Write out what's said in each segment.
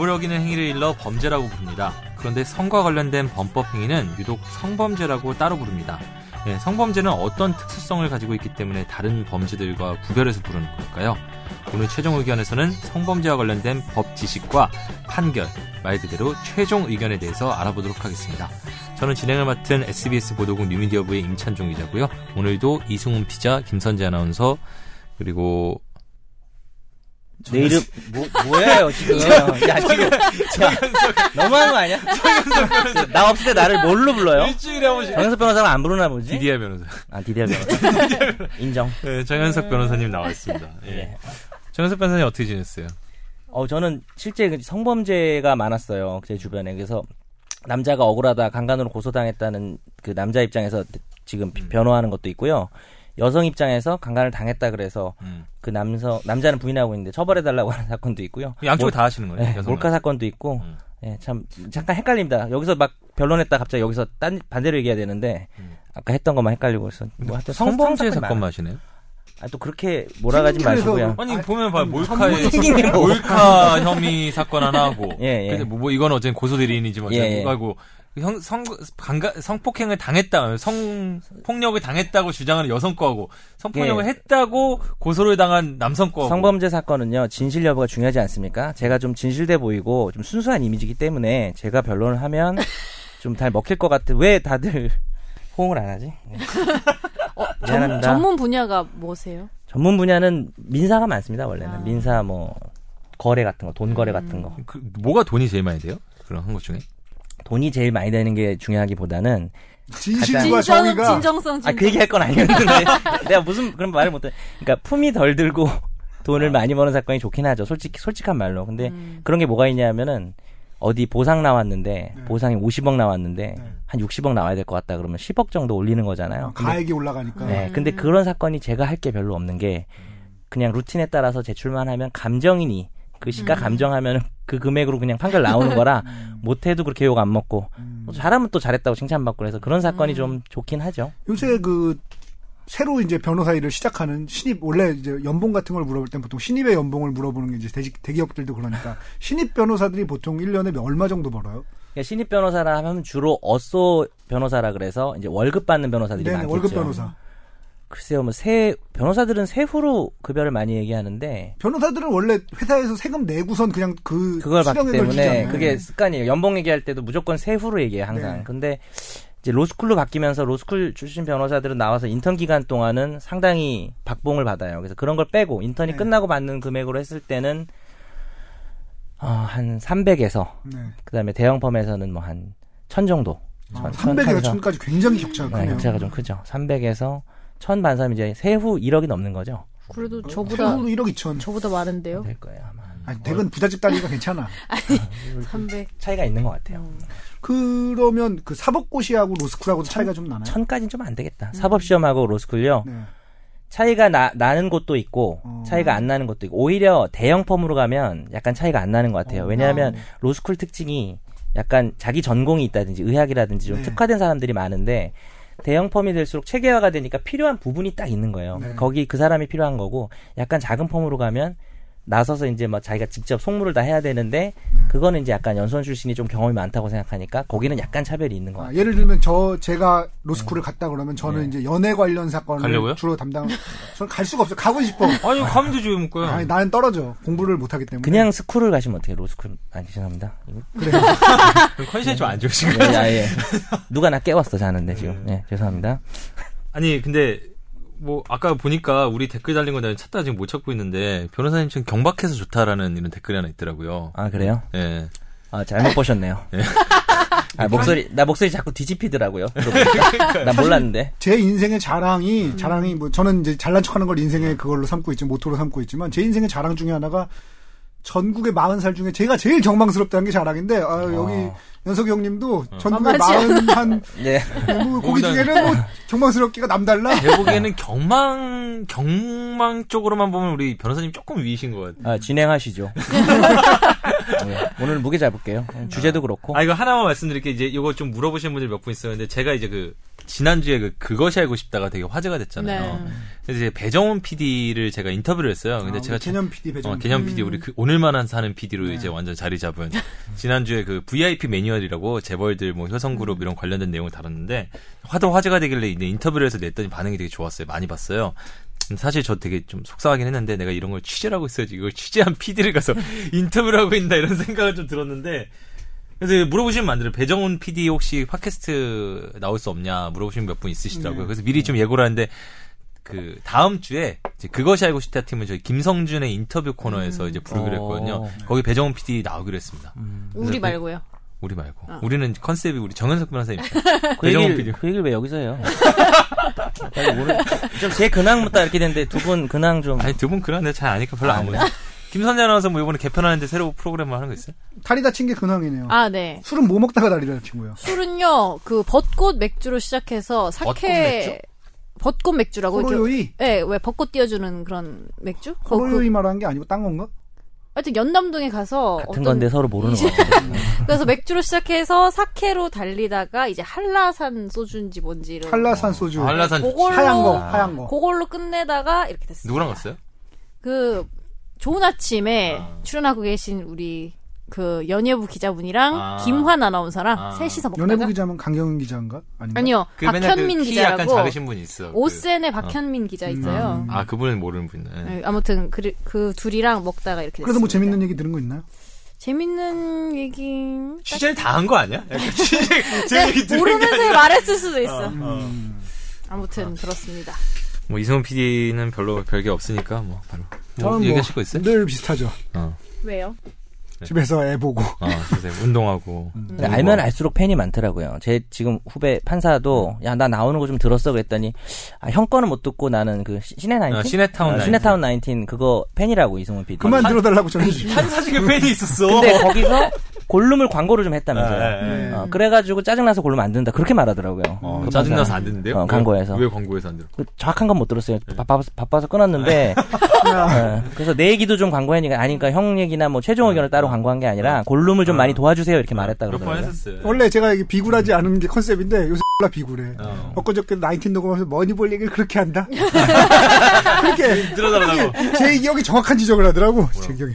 법을 어기는 행위를 일러 범죄라고 부릅니다. 그런데 성과 관련된 범법 행위는 유독 성범죄라고 따로 부릅니다. 예, 성범죄는 어떤 특수성을 가지고 있기 때문에 다른 범죄들과 구별해서 부르는 걸까요? 오늘 최종 의견에서는 성범죄와 관련된 법 지식과 판결, 말 그대로 최종 의견에 대해서 알아보도록 하겠습니다. 저는 진행을 맡은 SBS 보도국 뉴미디어부의 임찬종 기자고요. 오늘도 이승훈 피자, 김선재 아나운서 그리고 내 이름 뭐 뭐예요 지금? 야 지금 야, 너무하는 거 아니야? 나 없을 때 나를 뭘로 불러요? 일주일에 한 번씩 정현석 변호사는 안 부르나 보지? 디디아 변호사. 아 디디아 변호사 인정. 네, 정현석 변호사님 나와있습니다. 예. 예. 정현석 변호사님 어떻게 지냈어요? 어 저는 실제 그 성범죄가 많았어요 제 주변에 그래서 남자가 억울하다 강간으로 고소당했다는 그 남자 입장에서 지금 음. 변호하는 것도 있고요. 여성 입장에서 강간을 당했다 그래서 음. 그 남성 남자는 부인하고 있는데 처벌해 달라고 하는 사건도 있고요. 양쪽을 몰- 다 하시는 거예요? 네? 몰카 사건도 있고 음. 예, 참 잠깐 헷갈립니다. 여기서 막 변론했다 갑자기 여기서 딴 반대로 얘기해야 되는데 음. 아까 했던 것만 헷갈리고 있어. 뭐 하여튼 성- 성범죄 성사건이 사건 많아요. 마시네요? 아, 또 그렇게 몰아가지 마시고요. 그래서- 아니 아, 보면 봐 음, 게 뭐. 몰카 혐의 사건 하나 하고 예, 예. 근데 뭐, 뭐 이건 어쨌든 고소대리인이지만 예, 예. 하고 형, 성, 강가, 성폭행을 당했다, 성폭력을 당했다고 주장하는 여성 거하고, 성폭력을 예. 했다고 고소를 당한 남성 거하고. 성범죄 사건은요 진실 여부가 중요하지 않습니까? 제가 좀 진실돼 보이고 좀 순수한 이미지이기 때문에 제가 변론을 하면 좀 잘 먹힐 것 같아. 왜 다들 호응을 안 하지? 네. 어. 전, 문 분야가 뭐세요? 전문 분야는 민사가 많습니다 원래는 아. 민사 뭐 거래 같은 거, 돈 거래 같은 거. 그, 뭐가 돈이 제일 많이 돼요? 그런 한것 중에? 돈이 제일 많이 되는 게 중요하기보다는 진실과 진정, 정의가 진정성, 진정. 아그 얘기 할 건 아니었는데 내가 무슨 그런 말을 못해. 그러니까 품이 덜 들고 돈을 많이 버는 사건이 좋긴 하죠. 솔직 솔직한 말로. 근데 음. 그런 게 뭐가 있냐면은 어디 보상 나왔는데 네. 보상이 50억 나왔는데 네. 한 60억 나와야 될 것 같다 그러면 10억 정도 올리는 거잖아요. 근데, 가액이 올라가니까. 네, 근데 그런 사건이 제가 할 게 별로 없는 게 그냥 루틴에 따라서 제출만 하면 감정인이 그 시가 음. 감정하면 그 금액으로 그냥 판결 나오는 거라 음. 못해도 그렇게 욕 안 먹고 음. 또 잘하면 또 잘했다고 칭찬받고 그래서 그런 사건이 음. 좀 좋긴 하죠. 요새 그 새로 이제 변호사 일을 시작하는 신입 원래 이제 연봉 같은 걸 물어볼 땐 보통 신입의 연봉을 물어보는 게 이제 대기, 대기업들도 그러니까 신입 변호사들이 보통 1년에 얼마 정도 벌어요? 그러니까 신입 변호사라 하면 주로 어쏘 변호사라 그래서 이제 월급 받는 변호사들이 네네 많겠죠. 월급 변호사. 글쎄요, 뭐 세 변호사들은 세후로 급여를 많이 얘기하는데 변호사들은 원래 회사에서 세금 내고선 그냥 그 그걸 받기 때문에. 그게 습관이에요. 연봉 얘기할 때도 무조건 세후로 얘기해요, 항상. 네. 근데 이제 로스쿨로 바뀌면서 로스쿨 출신 변호사들은 나와서 인턴 기간 동안은 상당히 박봉을 받아요. 그래서 그런 걸 빼고 인턴이 네. 끝나고 받는 금액으로 했을 때는 어, 한 300에서 네. 그다음에 대형 펌에서는 뭐 한 1000 정도. 아, 천- 300에서 천- 1000까지 굉장히 격차가 네, 크네요. 격차가 좀 크죠. 300에서 1000 반사면 이제 세후 1억이 넘는 거죠. 그래도 저보다, 세후로 1억 2천. 저보다 많은데요? 될 거예요, 아마. 아니, 대건 부잣집 딸이니까 괜찮아. 300. 차이가 있는 것 같아요. 음. 그러면 그 사법고시하고 로스쿨하고 차이가 좀 나나요? 천까지는 좀 안 되겠다. 사법시험하고 로스쿨요. 네. 차이가 나, 나는 곳도 있고 어. 차이가 안 나는 곳도 있고 오히려 대형 펌으로 가면 약간 차이가 안 나는 것 같아요. 어. 왜냐하면 어. 로스쿨 특징이 약간 자기 전공이 있다든지 의학이라든지 좀 네. 특화된 사람들이 많은데 대형 펌이 될수록 체계화가 되니까 필요한 부분이 딱 있는 거예요. 네. 거기 그 사람이 필요한 거고 약간 작은 펌으로 가면 나서서 이제 막 자기가 직접 속물을 다 해야 되는데 네. 그거는 이제 약간 연수원 출신이 좀 경험이 많다고 생각하니까 거기는 약간 차별이 있는 것 아, 같아요. 예를 들면 저 제가 로스쿨을 갔다 그러면 저는 네. 이제 연애 관련 사건을 가려고요? 주로 담당. 저는 갈 수가 없어요. 가고 싶어. 아니, 가면 되지, 왜 못 가요? 아니 나는 떨어져. 공부를 못 하기 때문에. 그냥 스쿨을 가시면 어떻게 로스쿨 아니 죄송합니다. 컨디션이 좀안 좋으신 예, 거예요? 아예. 누가 나 깨웠어 자는데 지금. 예, 죄송합니다. 아니, 근데, 뭐, 아까 보니까 우리 댓글 달린 거 내가 찾다 지금 못 찾고 있는데, 변호사님 지금 경박해서 좋다라는 이런 댓글이 하나 있더라고요. 아 그래요? 예. 아 잘못 보셨네요. 예. 아 목소리 나 목소리 자꾸 뒤집히더라고요. 나 몰랐는데. 제 인생의 자랑이 자랑이 뭐 저는 이제 잘난 척하는 걸 인생의 그걸로 삼고 있지 모토로 삼고 있지만 제 인생의 자랑 중에 하나가 전국의 40살 중에 제가 제일 경망스럽다는 게 자랑인데 아, 여기 연석이 형님도 전국의 만만치 40한 네. 뭐 거기 거기다- 중에는 뭐 경망스럽기가 남달라. 제가 보기에는 경망, 경망 쪽으로만 보면 우리 변호사님 조금 위이신 것 같아요. 아 진행하시죠. 네, 오늘 무게 잡을게요. 주제도 그렇고. 아, 이거 하나만 말씀드릴게요. 이제 이거 좀 물어보시는 분들 몇 분 있었는데, 제가 이제 그, 지난주에 그 그것이 알고 싶다가 되게 화제가 됐잖아요. 네. 그래서 이제 배정훈 PD를 제가 인터뷰를 했어요. 근데 아, 제가 개념 PD 배정. 어, 개념 PD 우리 그 오늘만한 사는 PD로 네. 이제 완전 자리 잡은 지난주에 그 VIP 매뉴얼이라고 재벌들 뭐 효성 그룹 이런 관련된 내용을 다뤘는데 화도 화제가 되길래 이제 인터뷰를 해서 냈더니 반응이 되게 좋았어요. 많이 봤어요. 사실 저 되게 좀 속상하긴 했는데 내가 이런 걸 취재를 하고 있어야지 이걸 취재한 PD를 가서 인터뷰를 하고 있나 이런 생각을 좀 들었는데 그래서 물어보시면 안 돼요. 배정훈 PD 혹시 팟캐스트 나올 수 없냐 물어보시면 몇분 있으시더라고요. 네. 그래서 미리 좀 예고를 하는데 그 다음 주에 이제 그것이 알고 싶다 팀은 저희 김성준의 인터뷰 코너에서 이제 부르기로 했거든요. 어. 거기 배정훈 PD 나오기로 했습니다. 우리 네. 말고요. 우리 말고. 어. 우리는 컨셉이 우리 정현석 변호사입니다. 그 배정훈 얘기를, PD. 그 얘기를 왜 여기서 해요? 좀제 근황부터 이렇게 됐는데 두 분 근황 좀. 아니 두분 그런데 잘 아니까 별로 안 보여. 김선재 아나운서 뭐 이번에 개편하는데 새로 프로그램을 하는 거 있어요? 다리 다친 게 근황이네요. 아, 네. 술은 뭐 먹다가 다리를 다친 거예요? 술은요, 그 벚꽃 맥주로 시작해서? 사케 벚꽃 맥주라고 호로요이? 예, 왜 벚꽃 띄워주는 그런 맥주? 그, 그, 호로요이 말하는 게 아니고 딴 건가? 하여튼 연남동에 가서 같은 어떤 건데 서로 모르는 것 같아요. 그래서 맥주로 시작해서 사케로 달리다가 이제 한라산 소주인지 뭔지를 한라산 소주. 한라산 그걸로 하얀 거, 아. 하얀 거. 그걸로 끝내다가 이렇게 됐어요. 누구랑 갔어요? 그 좋은 아침에 아. 출연하고 계신 우리 그 연예부 기자분이랑 아. 김환 아나운서랑 아. 셋이서 먹다가 연예부 기자면 강경은 기자인가? 아닌가? 아니요 그 박현민 약간 기자라고 작으신 분 있어. 그- 오센의 박현민 기자 있어요. 음. 아 그분은 모르는 분. 네. 네, 아무튼 그, 그 둘이랑 먹다가 이렇게 그래도 뭐 됐습니다. 재밌는 얘기 들은 거 있나요? 재밌는 얘기 취재를 다한 거 아니야? 약간 취재 게 모르면서. 말했을 수도 있어. 음. 아무튼 그렇습니다. 뭐 이승훈 PD는 별로 별게 없으니까 뭐 바로 뭐 저는 얘기하실 거 있어요? 늘 비슷하죠. 어, 왜요? 집에서 애 보고. 어, 운동하고. 근데 알면 알수록 팬이 많더라고요. 제 지금 후배 판사도 야 나 나오는 거 좀 들었어 그랬더니 아, 형 거는 못 듣고 나는 그 시- 시내 나인틴 어, 시내타운 나인틴. 시내타운 나인틴 그거 팬이라고 이승훈 PD. 그만 들어달라고 전해주십시오. 한사직의 팬이 있었어. 근데 거기서 골룸을 광고를 좀 했다면서요. 네, 네, 네. 어, 그래가지고 짜증나서 골룸 안 듣는다 그렇게 말하더라고요. 어, 그 짜증나서. 안 듣는데요? 어, 광고에서. 왜 광고에서 안 들어? 그 정확한 건 못 들었어요. 네. 바빠서, 바빠서 끊었는데. 어, 그래서 내 얘기도 좀 광고하니까 아니까 형 얘기나 뭐 최종 의견을 따로 광고한 게 아니라 골룸을 좀 많이 도와주세요 이렇게 말했다 몇번 그러더라고요. 했었어요. 원래 제가 이게 비굴하지 않은 게 컨셉인데 요새 라 비굴해. 어. 엊그저께 나인틴 녹음하면서 머니볼 얘기를 그렇게 한다? 그렇게 들어달라고. 제 기억이 정확한 지적을 하더라고. 제 기억이.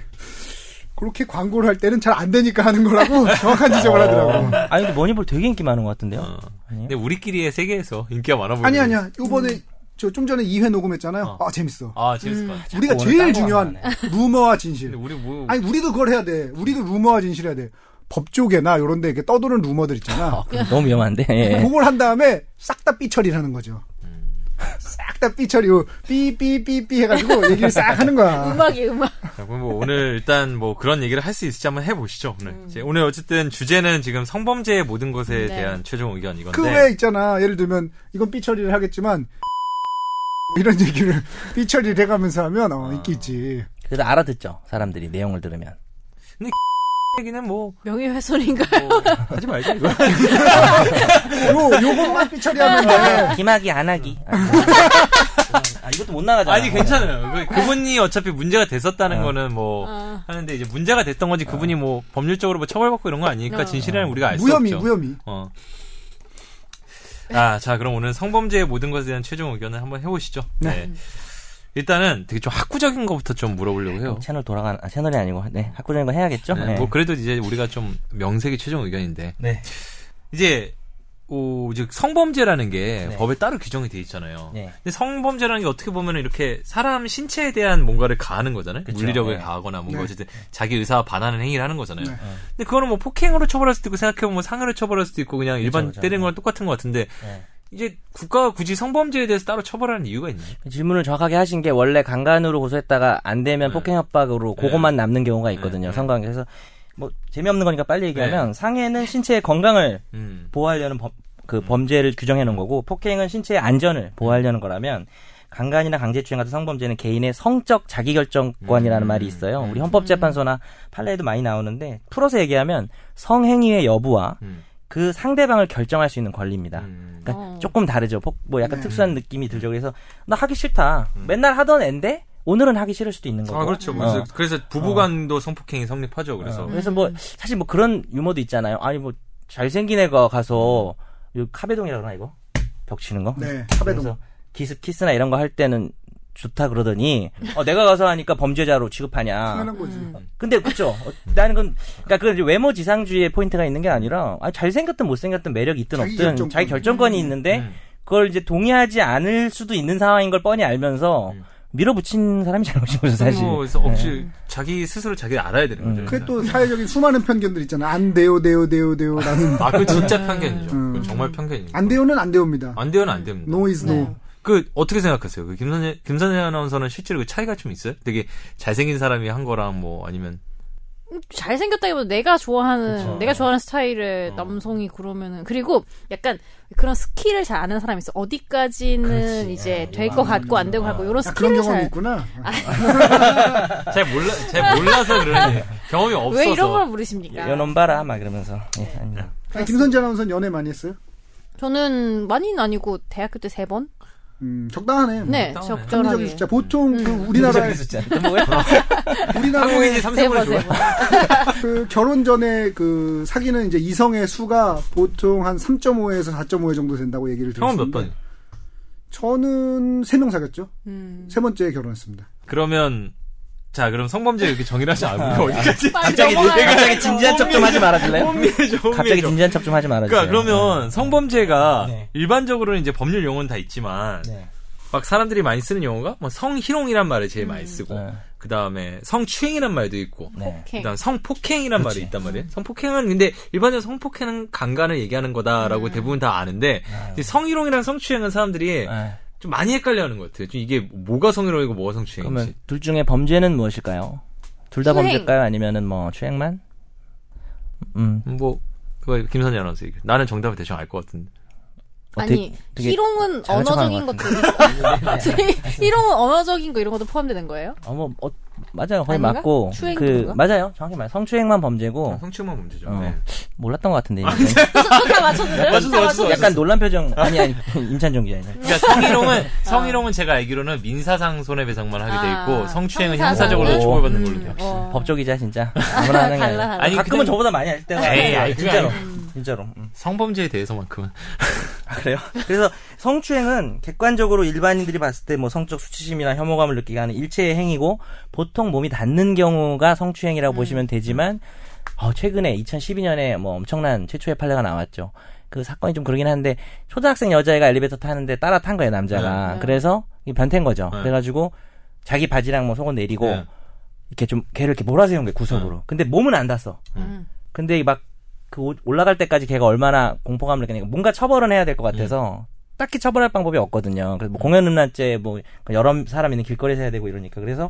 그렇게 광고를 할 때는 잘 안 되니까 하는 거라고 정확한 지적을 하더라고. 아니 근데 머니볼 되게 인기 많은 것 같은데요. 어. 근데 우리끼리의 세계에서 인기가 많아 보이는. 아니 아니야. 요번에 저좀 전에 2회 녹음했잖아요. 어. 아 재밌어. 아, 재밌을 것 같아. 우리가 오늘 제일 중요한. 루머와 진실. 우리 뭐. 아니 우리도 그걸 해야 돼. 우리도 루머와 진실 해야 돼. 법조계나 이런 데 이렇게 떠도는 루머들 있잖아. 아, 너무 위험한데. 예. 그걸 한 다음에 싹 다 삐처리라는 거죠. 싹 다 삐처리, 삐삐삐삐 해가지고 얘기를 싹 하는 거야. 음악이 음악. 자, 그럼 뭐 오늘 일단 뭐 그런 얘기를 할 수 있을지 한번 해보시죠. 오늘. 이제 오늘 어쨌든 주제는 지금 성범죄의 모든 것에 네. 대한 최종 의견 이건데. 그 외에 있잖아. 예를 들면 이건 삐처리를 하겠지만 이런 얘기를 삐처리를 해가면서 하면 어, 인기 있지. 그래도 알아듣죠 사람들이 내용을 들으면. 얘기는 뭐, 명예훼손인가요? 뭐 하지 말자 이거. 요 요것만 삐처리하면 돼. 김하기 안 하기. 아, 이것도 못 나가잖아. 아니 괜찮아요. 그- 그분이 어차피 문제가 됐었다는 어. 거는 뭐 어. 하는데 이제 문제가 됐던 거지 그분이 뭐 법률적으로 뭐 처벌받고 이런 거 아니니까 어. 진실은 우리가 알수 무혐의 없죠. 무혐의. 어. 아, 자, 그럼 오늘 성범죄의 모든 것에 대한 최종 의견을 한번 해보시죠. 네. 일단은 되게 좀 학구적인 것부터 좀 물어보려고 해요. 채널 돌아가는 아, 채널이 아니고 네 학구적인 거 해야겠죠. 네, 네. 뭐 그래도 이제 우리가 좀 명색이 최종 의견인데 네. 이제 오, 즉 성범죄라는 게 네. 법에 따로 규정이 돼 있잖아요. 네. 근데 성범죄라는 게 어떻게 보면 이렇게 사람 신체에 대한 뭔가를 가하는 거잖아요. 그쵸. 물리력을 네. 가하거나 뭔가 네. 어쨌든 자기 의사와 반하는 행위를 하는 거잖아요. 네. 근데 그거는 뭐 폭행으로 처벌할 수도 있고 생각해 보면 상해로 처벌할 수도 있고 그냥 일반 그쵸. 때리는 거랑 똑같은 것 같은데 네. 이제 국가가 굳이 성범죄에 대해서 따로 처벌하는 이유가 있나요? 질문을 정확하게 하신 게 원래 강간으로 고소했다가 안 되면 네. 폭행 협박으로 그것만 남는 경우가 있거든요. 네. 성관계에서 뭐 재미없는 거니까 빨리 얘기하면 상해는 신체의 건강을 음. 보호하려는 범, 그 범죄를 규정해 놓은 거고 폭행은 신체의 안전을 보호하려는 거라면 강간이나 강제추행 같은 성범죄는 개인의 성적 자기결정권이라는 음. 말이 있어요. 우리 헌법재판소나 판례에도 많이 나오는데 풀어서 얘기하면 성행위의 여부와 음. 그 상대방을 결정할 수 있는 권리입니다. 음. 그러니까 어. 조금 다르죠. 폭- 뭐 약간 네. 특수한 느낌이 들죠. 그래서 나 하기 싫다. 맨날 하던 앤데 오늘은 하기 싫을 수도 있는 거고. 아, 그렇죠. 어. 그래서, 그래서 부부간도 성폭행이 성립하죠. 그래서. 어, 그래서 뭐 사실 뭐 그런 유머도 있잖아요. 아니 뭐 잘생긴 애가 가서 요 카베동이라 그러나 이거 벽 치는 거. 네. 그래서 기습 키스나 이런 거 할 때는 좋다 그러더니 어, 내가 가서 하니까 범죄자로 취급하냐. 거지. 근데 그쵸? 어, 나는 건 그러니까 그 외모 지상주의의 포인트가 있는 게 아니라 아, 잘생겼든 못생겼든 매력 있든 자기 없든 결정권. 자기 결정권이 있는데 음. 그걸 이제 동의하지 않을 수도 있는 상황인 걸 뻔히 알면서 음. 밀어붙인 사람이 잘못인 거죠 사실. 뭐 그래서 억지 자기 스스로 자기를 알아야 되는 거죠. 음. 그게 또 사회적인 수많은 편견들 있잖아. 안 돼요, 돼요, 돼요, 돼요라는. 아, 그 진짜 편견이죠. 음. 그건 정말 편견이죠. 안 돼요는 안 돼요입니다. 안 돼요는 안 됩니다. No is no. 네. 그 어떻게 생각하세요? 그 김선재 김선재 아나운서는 실제로 그 차이가 좀 있어요? 되게 잘생긴 사람이 한 거랑 뭐 아니면 잘생겼다기보다 내가 좋아하는 그쵸. 내가 좋아하는 스타일의 어. 남성이 그러면은 그리고 약간 그런 skill을 잘 아는 사람이 있어 어디까지는 그렇지. 이제 아, 될것 같고 안될것 같고 이런 아, skill을 경험이 잘 있구나. 잘 몰라 잘 몰라서 그러지 경험이 없어서 왜 이런 걸 물으십니까? 연원 봐라 막 이러면서. 예, 아니. 아니, 김선재 아나운서는 연애 많이 했어요? 저는 많이는 아니고 대학교 때 세 번? 음, 적당하네. 네, 적당하네. 합리적인 적절하게. 숫자. 보통 그 음. 우리나라에 숫자. 또 뭐야? 우리나라에 한국인이 세 삼성을 번, 좋아해. 세 번. 그 결혼 전에 그 사귀는 이제 이성의 수가 보통 한 3.5에서 4.5회 정도 된다고 얘기를 형은 들었습니다. 몇 번? 저는 세 명 사귀었죠. 음. 세 번째 결혼했습니다. 그러면 자 그럼 성범죄 이렇게 정의를 하지 않고 어디까지 갑자기 넘어가야 갑자기 돼. 진지한 척 좀 하지 말아줄래요? 혼미해져 갑자기 혼미해져. 진지한 척 좀 하지 말아주세요. 그러니까 그러면 성범죄가 네. 일반적으로는 이제 법률 용어는 다 있지만 네. 막 사람들이 많이 쓰는 용어가 뭐 성희롱이란 말을 제일 많이 쓰고 네. 그 다음에 성추행이란 말도 있고 네. 그다음 성폭행이란 말이. 있단 말이에요. 성폭행은 근데 일반적으로 성폭행은 강간을 얘기하는 거다라고 대부분 다 아는데 이제 성희롱이랑 성추행은 사람들이 네. 좀 많이 헷갈려하는 것 같아요. 좀 이게 뭐가 성희롱이고 뭐가 그러면 성추행인지. 둘 중에 범죄는 무엇일까요? 둘 다 추행. 범죄일까요? 아니면은 뭐 추행만? 음. 뭐 그거 김선재 아나운서 얘기. 나는 정답을 대충 알 것 같은데. 어, 아니 되게 희롱은 언어적인 것 것도 희롱은 언어적인 거 이런 것도 포함되는 거예요? 어, 뭐, 어, 맞아요. 거의 아닌가? 맞고. 추행도 그, 그런가? 맞아요. 정확히 말. 성추행만 범죄고. 성추행만 문제죠. 어. 네. 몰랐던 것 같은데. 아. 다 맞췄는데? 맞췄어, 맞췄어. 약간 놀란 표정. 아니, 아니. 임찬종 기자님. 그러니까 성희롱은 성희롱은 제가 알기로는 민사상 손해배상만 하게 돼 있고 아, 성추행은? 형사적으로 처벌받는 음, 걸로 돼. 역시. 어. 법조기자 진짜. 아무나 하는 게 달라, 아니라. 달라. 아니, 가끔은 저보다 많이 할 때가 에이, 그게 진짜로. 아니- 진짜로. 음. 성범죄에 대해서만큼은. 아, 그래요? 그래서 성추행은 객관적으로 일반인들이 봤을 때 뭐 성적 수치심이나 혐오감을 느끼게 하는 일체의 행위고 보통 몸이 닿는 경우가 성추행이라고 보시면 되지만 어, 최근에 2012년에 뭐 엄청난 최초의 판례가 나왔죠. 그 사건이 좀 그러긴 한데 초등학생 여자애가 엘리베이터 타는데 따라 탄 거예요 남자가. 네. 그래서 이게 변태인 거죠. 네. 그래가지고 자기 바지랑 뭐 속옷 내리고 네. 이렇게 좀 걔를 이렇게 몰아세운 거예요 구석으로. 근데 몸은 안 닿았어. 음. 근데 막 그 올라갈 때까지 걔가 얼마나 공포감을 느끼니까 뭔가 처벌은 해야 될 것 같아서 딱히 처벌할 방법이 없거든요. 그래서 뭐 공연 음란죄 뭐 여러 사람 있는 길거리에서 해야 되고 이러니까 그래서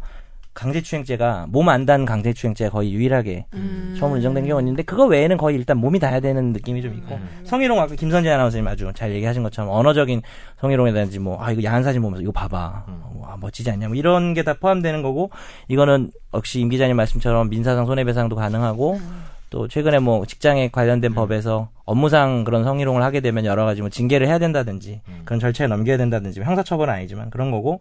강제추행죄가 몸안 닿은 강제추행죄가 거의 유일하게 음. 처음으로 인정된 경우 있는데 그거 외에는 거의 일단 몸이 닿아야 되는 느낌이 좀 있고. 성희롱 아까 김선재 아나운서님 아주 잘 얘기하신 것처럼 언어적인 성희롱이라든지 뭐 아 이거 야한 사진 보면서 이거 봐봐. 와 멋지지 않냐? 뭐 이런 게 다 포함되는 거고 이거는 역시 임 기자님 말씀처럼 민사상 손해배상도 가능하고 또 최근에 뭐 직장에 관련된 법에서 업무상 그런 성희롱을 하게 되면 여러 가지 뭐 징계를 해야 된다든지 그런 절차에 넘겨야 된다든지 뭐 형사처벌은 아니지만 그런 거고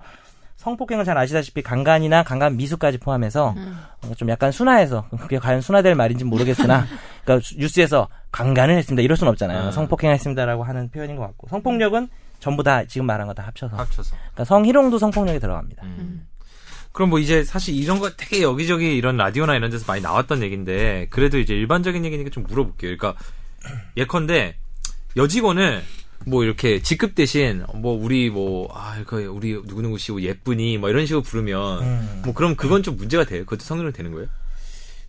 성폭행은 잘 아시다시피 강간이나 강간 미수까지 포함해서 어, 좀 약간 순화해서 그게 과연 순화될 말인지 모르겠으나 그러니까 수- 뉴스에서 강간을 했습니다 이럴 순 없잖아요 음. 성폭행을 했습니다라고 하는 표현인 것 같고 성폭력은 전부 다 지금 말한 거 다 합쳐서 합쳐서. 그러니까 성희롱도 성폭력에 들어갑니다. 음. 그럼 뭐 이제 사실 이런 거 되게 여기저기 이런 라디오나 이런 데서 많이 나왔던 얘기인데 그래도 이제 일반적인 얘기니까 좀 물어볼게요. 그러니까 예컨대 여직원을 뭐 이렇게 직급 대신 뭐 우리 뭐아 그 우리 누구누구 씨 예쁘니 뭐 이런 식으로 부르면 음. 뭐 그럼 그건 좀 문제가 돼요. 그것도 성희롱 되는 거예요?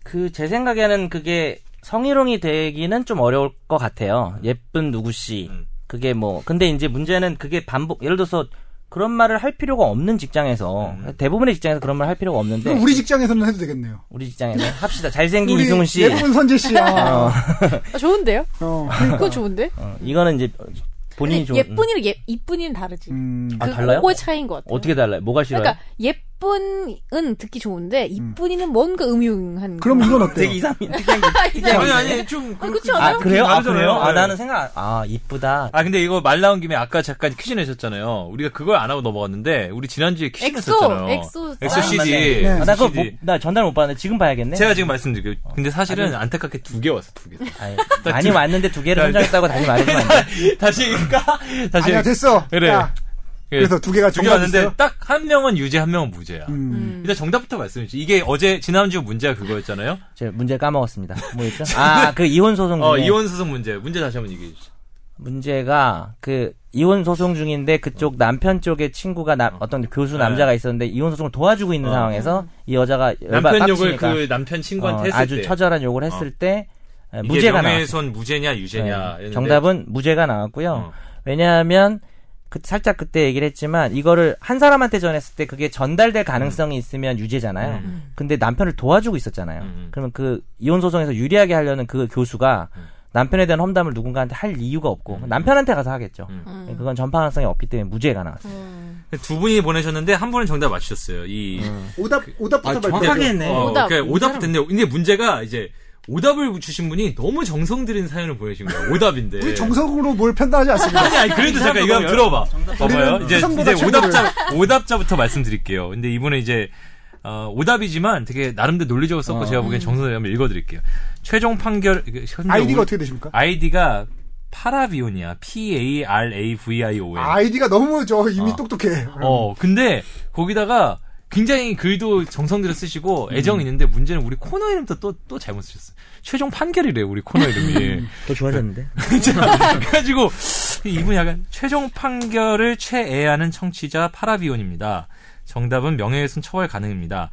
그 제 생각에는 그게 성희롱이 되기는 좀 어려울 것 같아요. 예쁜 누구 씨. 음. 그게 뭐 근데 이제 문제는 그게 반복 예를 들어서 그런 말을 할 필요가 없는 직장에서 음. 대부분의 직장에서 그런 말 할 필요가 없는데 그럼 우리 직장에서는 해도 되겠네요. 우리 직장에서 합시다. 잘생긴 이승훈 씨. 예쁜 선재 씨. 아, 아, 좋은데요? 어. 그거 좋은데? 어, 이거는 이제 본인이 좀 예쁜이랑 예, 이쁜이는 다르지. 음, 아, 그 달라요? 그거의 차이인 것 같아요. 어떻게 달라요? 뭐가 싫어요? 그러니까 이쁜은 듣기 좋은데 이쁜이는 뭔가 음흉한. 그럼 이건 어때요? 되게 이상 아니 아니 좀 아, 그렇지 그- 않아요? 아 그래요? 아. 그래요? 아 네. 나는 생각 안- 아 이쁘다. 아 근데 이거 말 나온 김에 아까 잠깐 퀴즈 내셨잖아요. 우리가 그걸 안 하고 넘어갔는데 우리 지난주에 퀴즈 엑소, 냈었잖아요. 엑소. 엑소 아, CD. 맞네. 네. 아, 나 그거 CD. 못- 나 전달 못 받았는데 지금 봐야겠네. 제가 지금 말씀드릴게요. 근데 사실은 안타깝게 두 개 왔어, 두 개. 아니, 많이 왔는데 두 개를 선정했다고 다시 말해주면 안 돼. 다시, 그니까, 다시. 아니야 됐어. 그래. 야, 그래서 두 개가 두개 왔는데 정답이었어요? 딱한 명은 유죄, 한 명은 무죄야. 음. 일단 정답부터 말씀해 주세요. 이게 어제, 지난주 문제가 그거였잖아요. 제가 문제 까먹었습니다. 뭐였죠? 아, 그 이혼 소송 중에 어, 이혼 소송 문제. 문제 다시 한번 얘기해 주시죠. 문제가 그 이혼 소송 중인데 그쪽 남편 쪽의 친구가 나- 어떤 교수 네. 남자가 있었는데 이혼 소송을 도와주고 있는 어. 상황에서 이 여자가 남편 욕을 그 남편 친구한테 어, 했을 아주 때. 처절한 욕을 했을 때 에, 이게 무죄가 나왔어요. 무죄냐, 유죄냐. 네. 정답은 무죄가 나왔고요. 어. 왜냐하면 그 살짝 그때 얘기를 했지만 이거를 한 사람한테 전했을 때 그게 전달될 가능성이 있으면 유죄잖아요. 음. 근데 남편을 도와주고 있었잖아요. 음. 그러면 그 이혼 소송에서 유리하게 하려는 그 교수가 음. 남편에 대한 험담을 누군가한테 할 이유가 없고 남편한테 가서 하겠죠. 음. 그건 전파 가능성이 없기 때문에 무죄가 나왔어요. 두 분이 보내셨는데 한 분은 정답 맞추셨어요. 이 오답 오답부터 아. 정확하게 했네. 어, 오답. 그러니까 오답 됐네요. 근데 문제가 이제 오답을 주신 분이 너무 정성 들인 사연을 보내신 거예요. 오답인데. 우리 정석으로 뭘 판단하지 않습니다. 아니, 아니, 그래도 잠깐 이거 한번 들어봐. 봐봐요. 이제, 이제. 오답자, 오답자부터 말씀드릴게요. 근데 이분은 이제, 어, 오답이지만 되게 나름대로 논리적으로 썼고 어. 제가 보기엔 정성을 한번 읽어드릴게요. 최종 판결, 이게 현재 아이디가 우- 어떻게 되십니까? 아이디가 파라비온이야. P-A-R-A-V-I-O-N. 아이디가 너무 저 이미 어. 똑똑해. 어, 근데 거기다가 굉장히 글도 정성 들여 쓰시고 애정이 있는데 문제는 우리 코너 이름도 또, 또 잘못 쓰셨어요. 최종 판결이래요, 우리 코너 이름이. 더 좋아졌는데. 그래가지고 이분이 약간 최종 판결을 최애하는 청취자 파라비온입니다. 정답은 명예훼손 처벌 가능입니다.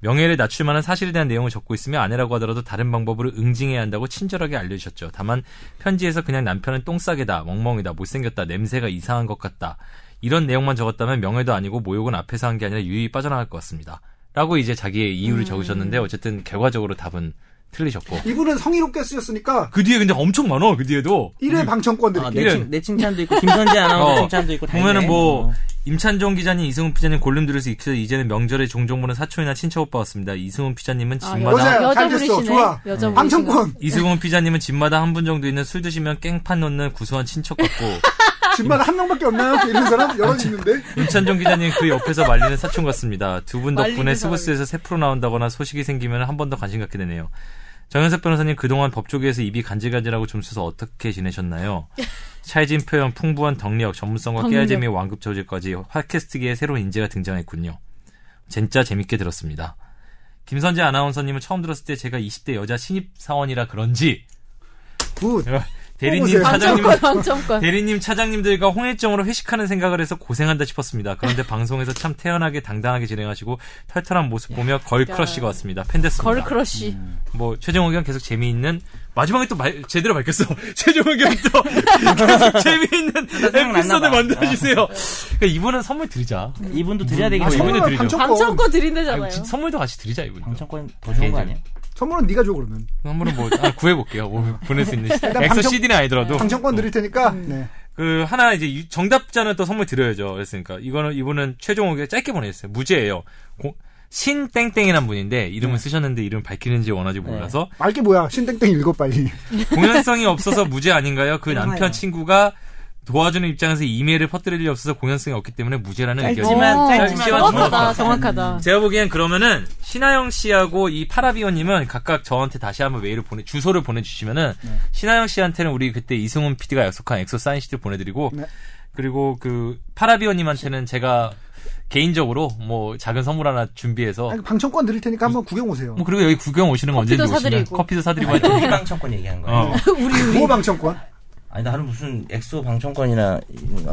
명예를 낮출 만한 사실에 대한 내용을 적고 있으며 아내라고 하더라도 다른 방법으로 응징해야 한다고 친절하게 알려주셨죠. 다만 편지에서 그냥 남편은 똥싸개다, 멍멍이다, 못생겼다, 냄새가 이상한 것 같다. 이런 내용만 적었다면 명예도 아니고 모욕은 앞에서 한 게 아니라 유유히 빠져나갈 것 같습니다. 라고 이제 자기의 이유를 적으셨는데 어쨌든 결과적으로 답은 틀리셨고. 이분은 성의롭게 쓰셨으니까 그 뒤에 근데 엄청 많아, 그 뒤에도. 1회 방청권 아, 드릴게요. 내, 칭, 내 칭찬도 있고 김선재 아나운서 어, 칭찬도 있고 다 보면은. 뭐 어. 임찬종 기자님, 이승훈 피자님 골룸 들에서 익혀서 이제는 명절에 종종 보는 사촌이나 친척 오빠 왔습니다. 이승훈 피자님은 아, 집마다. 잘 여자분이시네. 됐어. 좋아. 여자분이시네. 방청권. 이승훈 피자님은 집마다 한 분 정도 있는 술 드시면 깽판 놓는 구수한 친척 같고 집마다 한 명밖에 없나요? 이런 사람 여러 있는데. 임찬종 기자님 그 옆에서 말리는 사촌 같습니다. 두 분 덕분에 스브스에서 새 프로 나온다거나 소식이 생기면 한 번 더 관심 갖게 되네요. 정현석 변호사님 그동안 법조계에서 입이 간질간질하고 춤춰서 어떻게 지내셨나요? 찰진 표현, 풍부한 덕력, 전문성과. 깨알재미 완급 저질까지 팟캐스트계에 새로운 인재가 등장했군요. 진짜 재밌게 들었습니다. 김선재 아나운서님은 처음 들었을 때 제가 20대 여자 신입사원이라 그런지 good. 대리님. 차장님. 대리님 차장님들과 홍일점으로 회식하는 생각을 해서 고생한다 싶었습니다. 그런데 방송에서 참 태연하게 당당하게 진행하시고 털털한 모습 보며 girl crush가 왔습니다. 팬 됐습니다. girl crush. 뭐 최종 의견 계속 재미있는 마지막에 또 말, 제대로 밝혔어. 최종 의견 또 계속 재미있는 에피소드 봐. 만들어 주세요. 그러니까 이분은 선물 드리자. 이분도 드려야 아, 되겠네. 이분은 선물은 드리죠. 방청권. 방청권 아니, 선물도 같이 드리자 이분. 방청권 더 좋은 거 아니야? 선물은 네가 줘 그러면. 선물은 뭐 아, 구해볼게요. 뭐 보낼 수 있는 시- 엑소 방청- CD는 아니더라도 방청권 드릴 테니까. 음. 네. 그 하나 이제 유- 정답자는 또 선물 드려야죠. 그랬으니까 이거는 이분은 최종 의견 짧게 보내주세요. 무죄예요. 고- 신 땡땡이란 분인데 이름을 쓰셨는데 이름 밝히는지 원하지 몰라서 말게 뭐야? 신땡땡 읽어 빨리. 공연성이 없어서 무죄 아닌가요? 그 그래요. 남편 친구가 도와주는 입장에서 이메일을 퍼뜨릴 일이 없어서 공연성이 없기 때문에 무죄라는. 어, 짧지만 정확하다, 정확하다. 정확하다. 제가 보기엔 그러면은 신하영 씨하고 이 파라비오님은 각각 저한테 다시 한번 메일을 보내 주소를 보내주시면은 네. 신하영 씨한테는 우리 그때 이승훈 PD가 약속한 엑소 사인 CD 보내드리고 네. 그리고 그 파라비오님한테는 제가 개인적으로 뭐 작은 선물 하나 준비해서 아니, 방청권 드릴 테니까 한번 구경 오세요. 뭐 그리고 여기 구경 오시는 거 커피도 언제든지 오시면 사드리고. 커피도 사드리고 할 우리 테니까 방청권 얘기한 거야. 어. 뭐 방청권? 아니 나는 무슨 엑소 방청권이나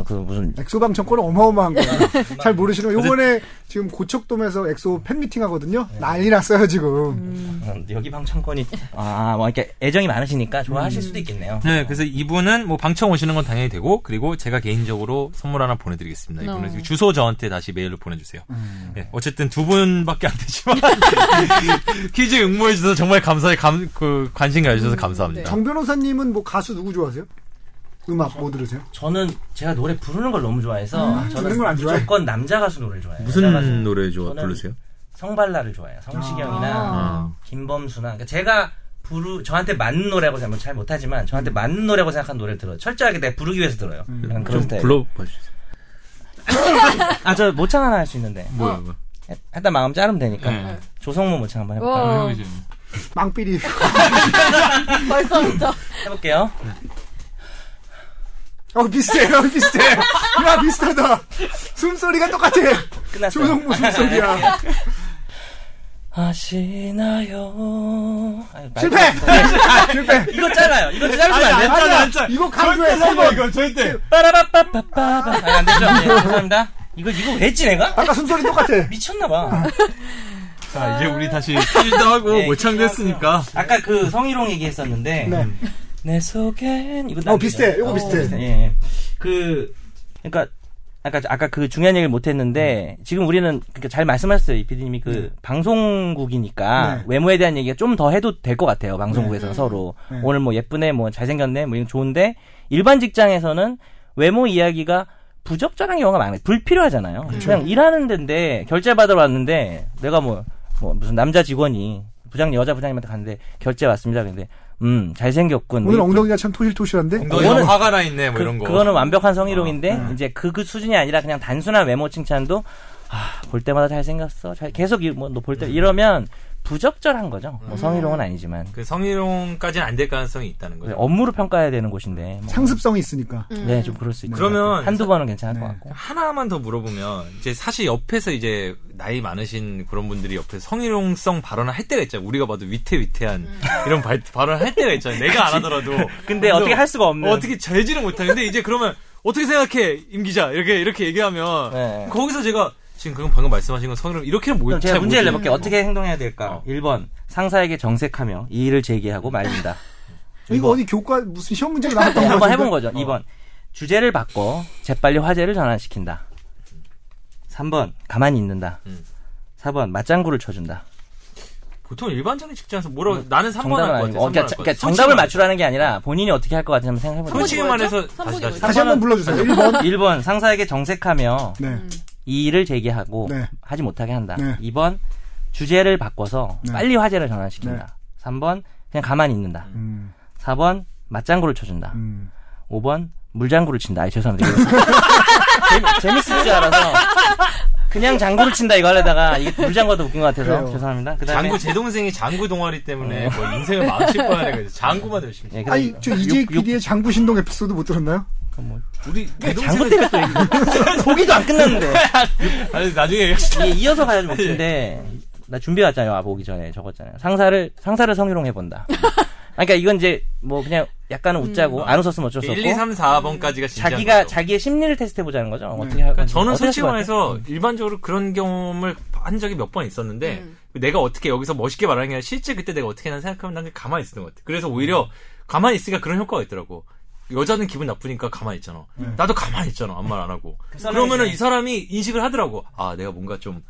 그 무슨 엑소 방청권은 어마어마한 거야. 잘 모르시는 거. 요번에 지금 고척돔에서 엑소 팬미팅 하거든요. 난리 났어요, 지금. 어, 여기 방청권이 아 뭐 이렇게 애정이 많으시니까 좋아하실 수도 있겠네요. 네, 그래서 이분은 뭐 방청 오시는 건 당연히 되고 그리고 제가 개인적으로 선물 하나 보내드리겠습니다. 이분은 어. 주소 저한테 다시 메일로 보내주세요. 네, 어쨌든 두 분밖에 안 되지만 퀴즈 응모해 주셔서 정말 감사해 감, 그 관심 가져주셔서 감사합니다. 정 변호사님은 뭐 가수 누구 좋아하세요? 음악 뭐 들으세요? 저는 제가 노래 부르는 걸 너무 좋아해서 음, 저는 걸안 좋아해? 무조건 남자 가수 노래를 좋아해요. 무슨 남자 가수. 노래 좋아 부르세요? 성발라를 좋아해요. 성시경이나 아. 김범수나 그러니까 제가 부르 저한테 맞는 노래라고 생각 잘 못하지만 저한테 맞는 노래라고 생각한 노래를 들어요. 철저하게 내가 부르기 위해서 들어요. 약간 그런 좀 스타일. 불러봐 주세요. 아저 모창 하나 할 수 있는데 뭐야, 뭐. 일단 마음 자르면 되니까 네. 조성모 모창 한번 해볼까요? 망삐리. 벌써부터. 해볼게요. 어 비슷해, 어 비슷해. 야 비슷하다. 숨소리가 똑같아. 끝났어요. 조성모 숨소리야. 아시나요? 아니, 말- 실패. 실패. 이거 짧아요. 이거 자르면 안 돼요? 아니야, 이거 강조해 세 번. 이거 절대. 빠라바빠빠빠바. 아니, 안 되죠? 네, 죄송합니다. 이거, 이거 왜 했지, 내가? 아까 숨소리 똑같아. 미쳤나 봐. 자, 이제 우리 다시 퀴즈도 하고 네, 모창 됐으니까. 아까 그 성희롱 얘기했었는데. 네. 내 속엔, 이거 어 비슷해. 이거 비슷해. 예, 예. 그, 그니까, 아까, 아까 그 중요한 얘기를 못 했는데, 지금 우리는, 그니까 잘 말씀하셨어요, 이 PD님이. 그, 방송국이니까, 네. 외모에 대한 얘기가 좀 더 해도 될 것 같아요, 방송국에서 는 서로. 네. 오늘 뭐 예쁘네, 뭐 잘생겼네, 뭐 이런 좋은데, 일반 직장에서는 외모 이야기가 부적절한 경우가 많아요. 불필요하잖아요. 그냥 일하는 데인데, 결제 받으러 왔는데, 내가 뭐, 뭐, 무슨 남자 직원이, 부장, 여자 부장님한테 갔는데, 결제 왔습니다. 근데, 음, 잘생겼군. 오늘 뭐 엉덩이가 참 토실토실한데. 엉덩이 그거는- 화가 나 있네, 뭐 그, 이런 거. 그거는 완벽한 성희롱인데 어, 네. 이제 그, 그 수준이 아니라 그냥 단순한 외모 칭찬도 아, 볼 때마다 잘생겼어. 잘, 계속 뭐 너 볼 때 이러면 부적절한 거죠. 뭐 성희롱은 아니지만 그 성희롱까지는 안 될 가능성이 있다는 거죠. 업무로 평가해야 되는 곳인데 뭐, 상습성이 있으니까. 네, 좀 그럴 수 있죠. 그러면 한두 번은 괜찮을 네. 것 같고. 하나만 더 물어보면 이제 사실 옆에서 이제 나이 많으신 그런 분들이 옆에서 성희롱성 발언을 할 때가 있잖아요. 우리가 봐도 위태위태한 이런 발, 발언을 할 때가 있잖아요. 내가 안 하더라도. 근데 어떻게 할 수가 없는. 어떻게 재지는 못해. 근데 이제 그러면 어떻게 생각해 임 기자 이렇게 이렇게 얘기하면 네. 거기서 제가 지금 그건 방금 말씀하신 건 성희롱 이렇게는 못. 그럼 제가 잘 문제를 못 내볼게요. 어떻게 행동해야 될까? 어. 1번 상사에게 정색하며 이의를 제기하고 말린다. 이거 어디 교과 무슨 시험 문제가 나왔던 네, 거 한번 같은데? 해본 거죠. 2번 주제를 바꿔 재빨리 화제를 전환시킨다. 3번 가만히 있는다. 음. 4번 맞장구를 쳐준다. 보통 일반적인 직장에서 뭐라고 나는 3번 음, 정답은 할것 아니고 같아. 어, 그러니까, 그러니까 정답을 맞추라는 게 아니라 본인이 어떻게 할 것 같은지 한번 생각해보세요. 솔직히만 해서 뭐였죠? 다시 다시. 다시 한번 불러주세요. 1번. 1번 상사에게 정색하며 네. 이의를 제기하고 네. 하지 못하게 한다. 네. 2번 주제를 바꿔서 네. 빨리 화제를 전환시킨다. 3번 그냥 가만히 있는다. 음, 4번 맞장구를 쳐준다. 음. 5번 물장구를 친다. 아이, 죄송합니다. 이거 재미, 재밌 을 줄 알아서 그냥 장구를 친다 이거 하려다가 이게 물장구도 웃긴 것 같아서 그래요. 죄송합니다. 그다음에 장구 제 동생이 장구 동아리 때문에 뭐 인생을 망칠 뻔하네. 장구만 열심히. 예, 그다음에 아니 저 육- PD의 장구 신동 에피소드 못 들었나요? 뭐, 우리 동생은 때문에 또. 고기도 안 끝났는데 아니 나중에 이어서 가야지 못인데 나 준비 왔잖아요. 와 보기 전에 적었잖아요. 상사를 상사를 성희롱해 본다. 그러니까 이건 이제 뭐 그냥 약간은 웃자고 안 웃었으면 어쩔 수 없고 1, 2, 3, 4번까지가 진짜 자기가 자기의 심리를 테스트해 보자는 거죠. 어떻게 하 그러니까 저는 어떻게 솔직히? 말해서 일반적으로 그런 경험을 한 적이 몇 번 있었는데 음. 내가 어떻게 여기서 멋있게 말하는 게 아니라 실제 그때 내가 어떻게 하나 생각하면 난 그냥 가만히 있었던 것 같아. 그래서 오히려 가만히 있으니까 그런 효과가 있더라고. 여자는 기분 나쁘니까 가만히 있잖아. 나도 가만히 있잖아. 아무 말 안 하고. 사람이 그러면은 이제- 이 사람이 인식을 하더라고. 아, 내가 뭔가 좀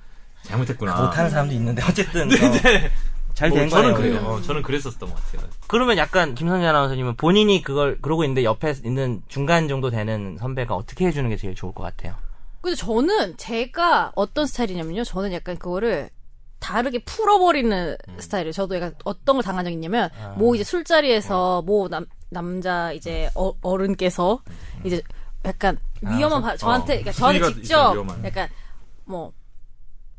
잘못했구나. 못하는 사람도 있는데 어쨌든 네, 어, 네. 잘뭐된 저는 거예요. 그래요. 어, 저는 그랬었던 것 같아요. 그러면 약간 김선재 아나운서님은 본인이 그걸 그러고 있는데 옆에 있는 중간 정도 되는 선배가 어떻게 해주는 게 제일 좋을 것 같아요. 근데 저는 제가 어떤 스타일이냐면요. 저는 약간 그거를 다르게 풀어버리는 스타일이에요. 저도 약간 어떤 걸 당한 적이 있냐면, 뭐 이제 술자리에서 뭐 남, 남자 이제 어, 어른께서 이제 약간 위험한 바, 저한테, 그러니까 저한테 직접. 약간 뭐,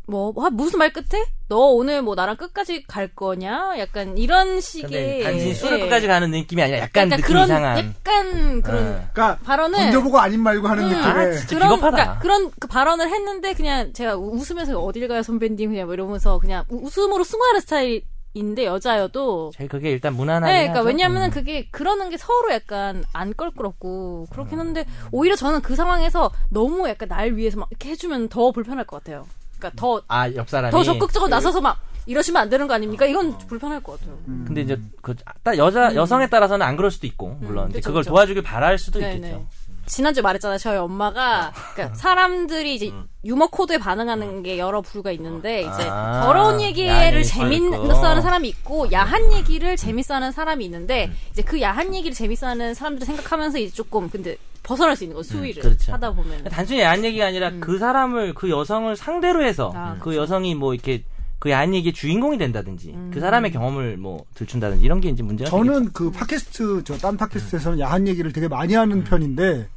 뭐, 아, 무슨 말 끝에? 너 오늘 뭐 나랑 끝까지 갈 거냐? 약간 이런 식의. 단순히 술을 예. 끝까지 가는 느낌이 아니라 약간 약간 느낌 그런, 이상한. 약간 그런 예. 그러니까 발언을. 던져보고 아닌 말고 하는 음, 느낌의 아, 진짜 그런 비겁하다. 그러니까 그런 그 발언을 했는데 그냥 제가 우- 웃으면서 어딜 가요 선배님 그냥 뭐 이러면서 그냥 우- 웃음으로 승화하는 스타일 인데 여자여도 제일 그게 일단 무난하게. 네, 그러니까 하죠. 왜냐면은 음. 그게 그러는 게 서로 약간 안 껄끄럽고 그렇긴 한데 오히려 저는 그 상황에서 너무 약간 날 위해서 막 이렇게 해주면 더 불편할 것 같아요. 그러니까 더더 아, 옆 사람이. 적극적으로 나서서 막 이러시면 안 되는 거 아닙니까? 이건 불편할 것 같아요. 근데 이제 그, 따- 여자, 여성에 따라서는 안 그럴 수도 있고, 물론. 음, 그쵸, 그걸 그쵸. 도와주길 바랄 수도 네, 있겠죠. 네. 지난주에 말했잖아요. 저희 엄마가 그러니까 사람들이 이제 유머 코드에 반응하는 게 여러 부류가 있는데 이제 아, 더러운 얘기를 얘기 재밌어 하는 있고. 사람이 있고 야한 얘기를 재밌어 하는 사람이 있는데 이제 그 야한 얘기를 재밌어 하는 사람들 생각하면서 이제 조금 근데 벗어날 수 있는 거 수위를 그렇죠. 하다 보면 단순히 야한 얘기가 아니라 그 사람을 그 여성을 상대로 해서 아, 그 여성이 뭐 이렇게 그 야한 얘기의 주인공이 된다든지 그 사람의 경험을 뭐 들춘다든지 이런 게 이제 문제가 되겠죠. 저는 그 팟캐스트 저 딴 팟캐스트에서는 야한 얘기를 되게 많이 하는 편인데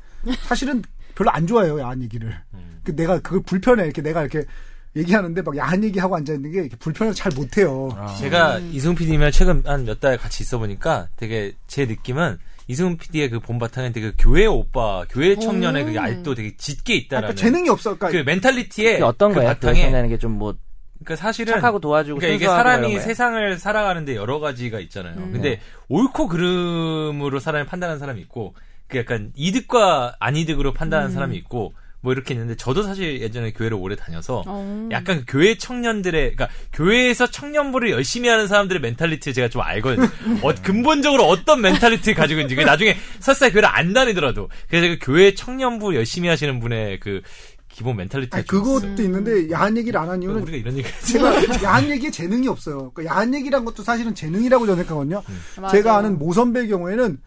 사실은 별로 안 좋아해요 야한 얘기를. 그 내가 그걸 불편해 이렇게 내가 이렇게 얘기하는데 막 야한 얘기하고 앉아 있는 게 이렇게 불편해서 잘 못해요. 제가 이승훈 PD님이랑 최근 한 몇 달 같이 있어 보니까 되게 제 느낌은 이승훈 PD의 그 본바탕은 되게 그 교회 오빠, 교회 청년의 그게 아직도 되게 짙게 있다라는 그러니까 재능이 없어. 그러니까 그 mentality에 그게 어떤 그 거예요? 그 바탕에 여성이라는 게좀 뭐 그러니까 사실은 착하고 도와주고 그러니까 이게 사람이? 세상을 살아가는데 여러 가지가 있잖아요. 근데 옳고 그름으로 사람을 판단하는 사람이 있고 그 약간 이득과 안이득으로 판단하는 사람이 있고 뭐 이렇게 있는데 저도 사실 예전에 교회를 오래 다녀서 어. 약간 그 교회 청년들의 그러니까 교회에서 청년부를 열심히 하는 사람들의 mentality를 제가 좀 알거든요. 어, 근본적으로 어떤 mentality를 가지고 있는지 그 나중에 설사 교회를 안 다니더라도 그래서 그 교회 청년부 열심히 하시는 분의 그 기본 좀 그것도 있어요. 있는데 야한 얘기를 안 한 이유는 우리가 이런 얘기 제가 야한 얘기에 재능이 없어요. 그러니까 야한 얘기란 것도 사실은 재능이라고 저는 생각하거든요. 맞아. 제가 아는 모 선배의 경우에는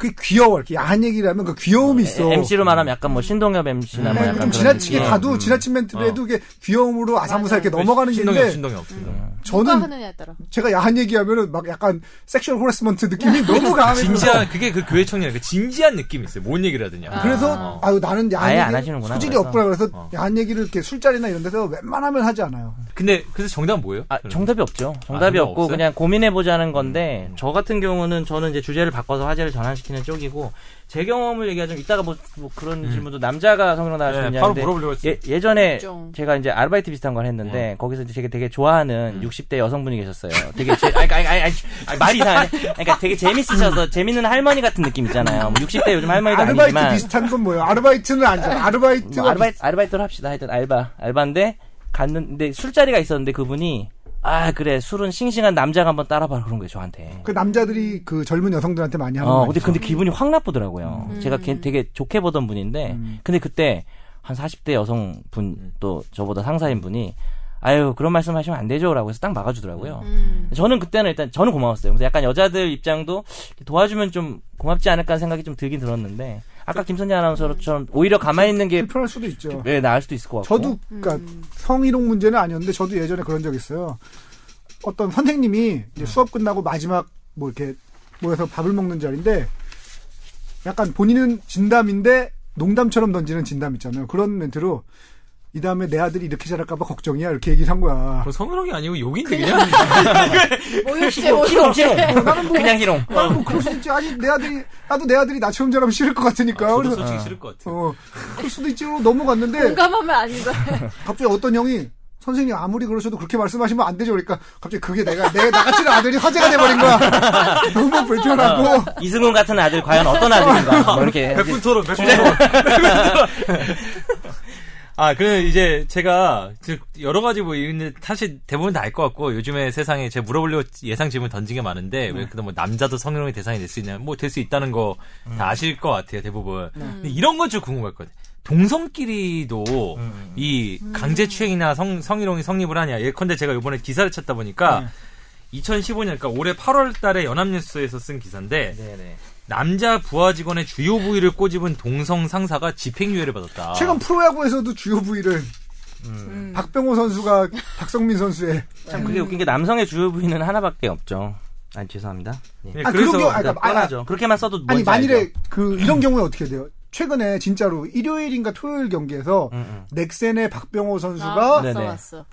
그게 귀여워. 이렇게 야한 얘기를 하면 그 귀여움이 있어. MC로 말하면 약간 뭐 신동엽 MC나 뭐 네, 약간 좀 지나치게. 가도 지나친 멘트를 어. 해도 이게 귀여움으로 아사무사. 이렇게 넘어가는 게 신동엽, 있는데 신동엽, 신동엽. 누가 저는 하느냐에 따라 제가 야한 얘기하면은 막 약간 sexual harassment 느낌이 너무 강하게 진지한 그게 그 교회 청년 그 진지한 느낌이 있어요. 뭔 얘기를 하느냐. 그래서 어. 아유 나는 야한 아예 안 얘기 하시는구나, 소질이 그래서. 없구나 그래서 어. 야한 얘기를 이렇게 술자리나 이런 데서 웬만하면 하지 않아요. 근데 그래서 정답 뭐예요? 아, 정답이 없죠. 아, 정답이 정답 없고 없어요? 그냥 고민해 보자는 건데 저 같은 경우는 저는 이제 주제를 바꿔서 화제를 전환시키는 쪽이고 제 경험을 얘기하자면 이따가 뭐, 뭐 그런 질문도 남자가 성형 나갈 수 네, 있냐 바로 물어보려고 했어요. 예, 예전에 좀. 제가 이제 아르바이트 비슷한 걸 했는데 거기서 이제 되게 되게 좋아하는 음. 60대 여성분이 계셨어요. 되게 제, 아니, 아니, 아니, 아니, 아니, 말이 이상하네. 그러니까 되게 재밌으셔서 재밌는 할머니 같은 느낌 있잖아요. 뭐 60대 요즘 할머니도 아르바이트 아니지만 비슷한 건 뭐예요? 아르바이트는 아니죠. 아르바이트가 뭐 아르바이트 아르바이트를 합시다. 하여튼 알바 알바인데 갔는데 술자리가 있었는데 그분이 아 그래 술은 싱싱한 남자가 한번 따라봐라 그런 거예요 저한테. 그 남자들이 그 젊은 여성들한테 많이 하는 어거 근데 근데 기분이 확 나쁘더라고요. 제가 걔 되게 좋게 보던 분인데 근데 그때 한 40대 여성분 또 저보다 상사인 분이 아유 그런 말씀하시면 안 되죠라고 해서 딱 막아주더라고요. 음. 저는 그때는 일단 저는 고마웠어요. 근데 약간 여자들 입장도 도와주면 좀 고맙지 않을까 하는 생각이 좀 들긴 들었는데 아까 김선재 아나운서처럼 오히려 가만히 있는 게 불편할 수도 있죠. 네, 나을 수도 있을 것 같고. 저도 그러니까 성희롱 문제는 아니었는데 저도 예전에 그런 적 있어요. 어떤 선생님이 이제 수업 끝나고 마지막 뭐 이렇게 모여서 밥을 먹는 자리인데 약간 본인은 진담인데 농담처럼 던지는 진담 있잖아요. 그런 멘트로 이 다음에 내 아들이 이렇게 자랄까봐 걱정이야 이렇게 얘기를 한 거야. 그럼 성희롱이 아니고 욕인데 그냥? 모욕죄 모욕 희롱, 희롱. 그냥 희롱. 아, 뭐 그럴 수도 있지. 아니 내 아들이 나도 내 아들이 나처럼 자라면 싫을 것 같으니까. 저도 그래서 솔직히 싫을 것 같아요. 어 그럴 수도 있지. 그러고 넘어갔는데 공감하면 아니다. 갑자기 어떤 형이 선생님 아무리 그러셔도 그렇게 말씀하시면 안 되죠. 그러니까 갑자기 그게 내가 내 나같이는 아들이 화제가 돼버린 거야. 너무 불편하고. 이승훈 같은 아들 과연 어떤 아들인가? 뭐 이렇게 백분 토론, 백분 토론. 아, 그 이제 제가 즉 여러 가지 뭐 있는데 사실 대부분 다 알 것 같고 요즘에 세상에 제가 물어보려고 예상 질문 던진 게 많은데 왜 그래도 뭐 남자도 성희롱의 대상이 될 수 있냐? 뭐 될 수 있다는 거다 아실 것 같아요 대부분. 근데 이런 건 좀 궁금했거든. 동성끼리도 이 강제추행이나 성, 성희롱이 성립을 하냐. 예컨대 제가 이번에 기사를 찾다 보니까 2015년, 그러니까 올해 8월 달에 연합뉴스에서 쓴 기사인데 네네. 남자 부하 직원의 주요 부위를 꼬집은 동성 상사가 집행유예를 받았다. 최근 프로야구에서도 주요 부위를 음. 박병호 선수가 박성민 선수의 참 그게 웃긴 게 남성의 주요 부위는 하나밖에 없죠. 아니 죄송합니다. 네. 예, 아, 그래서 그런 경우- 아, 그러니까 아, 아, 뻔하죠. 그렇게만 써도 아니 만일에 알죠. 그 이런 경우에 어떻게 돼요? 최근에 진짜로 일요일인가 토요일 경기에서 음, 음. 넥센의 박병호 선수가 아, 네네. 왔어 왔어.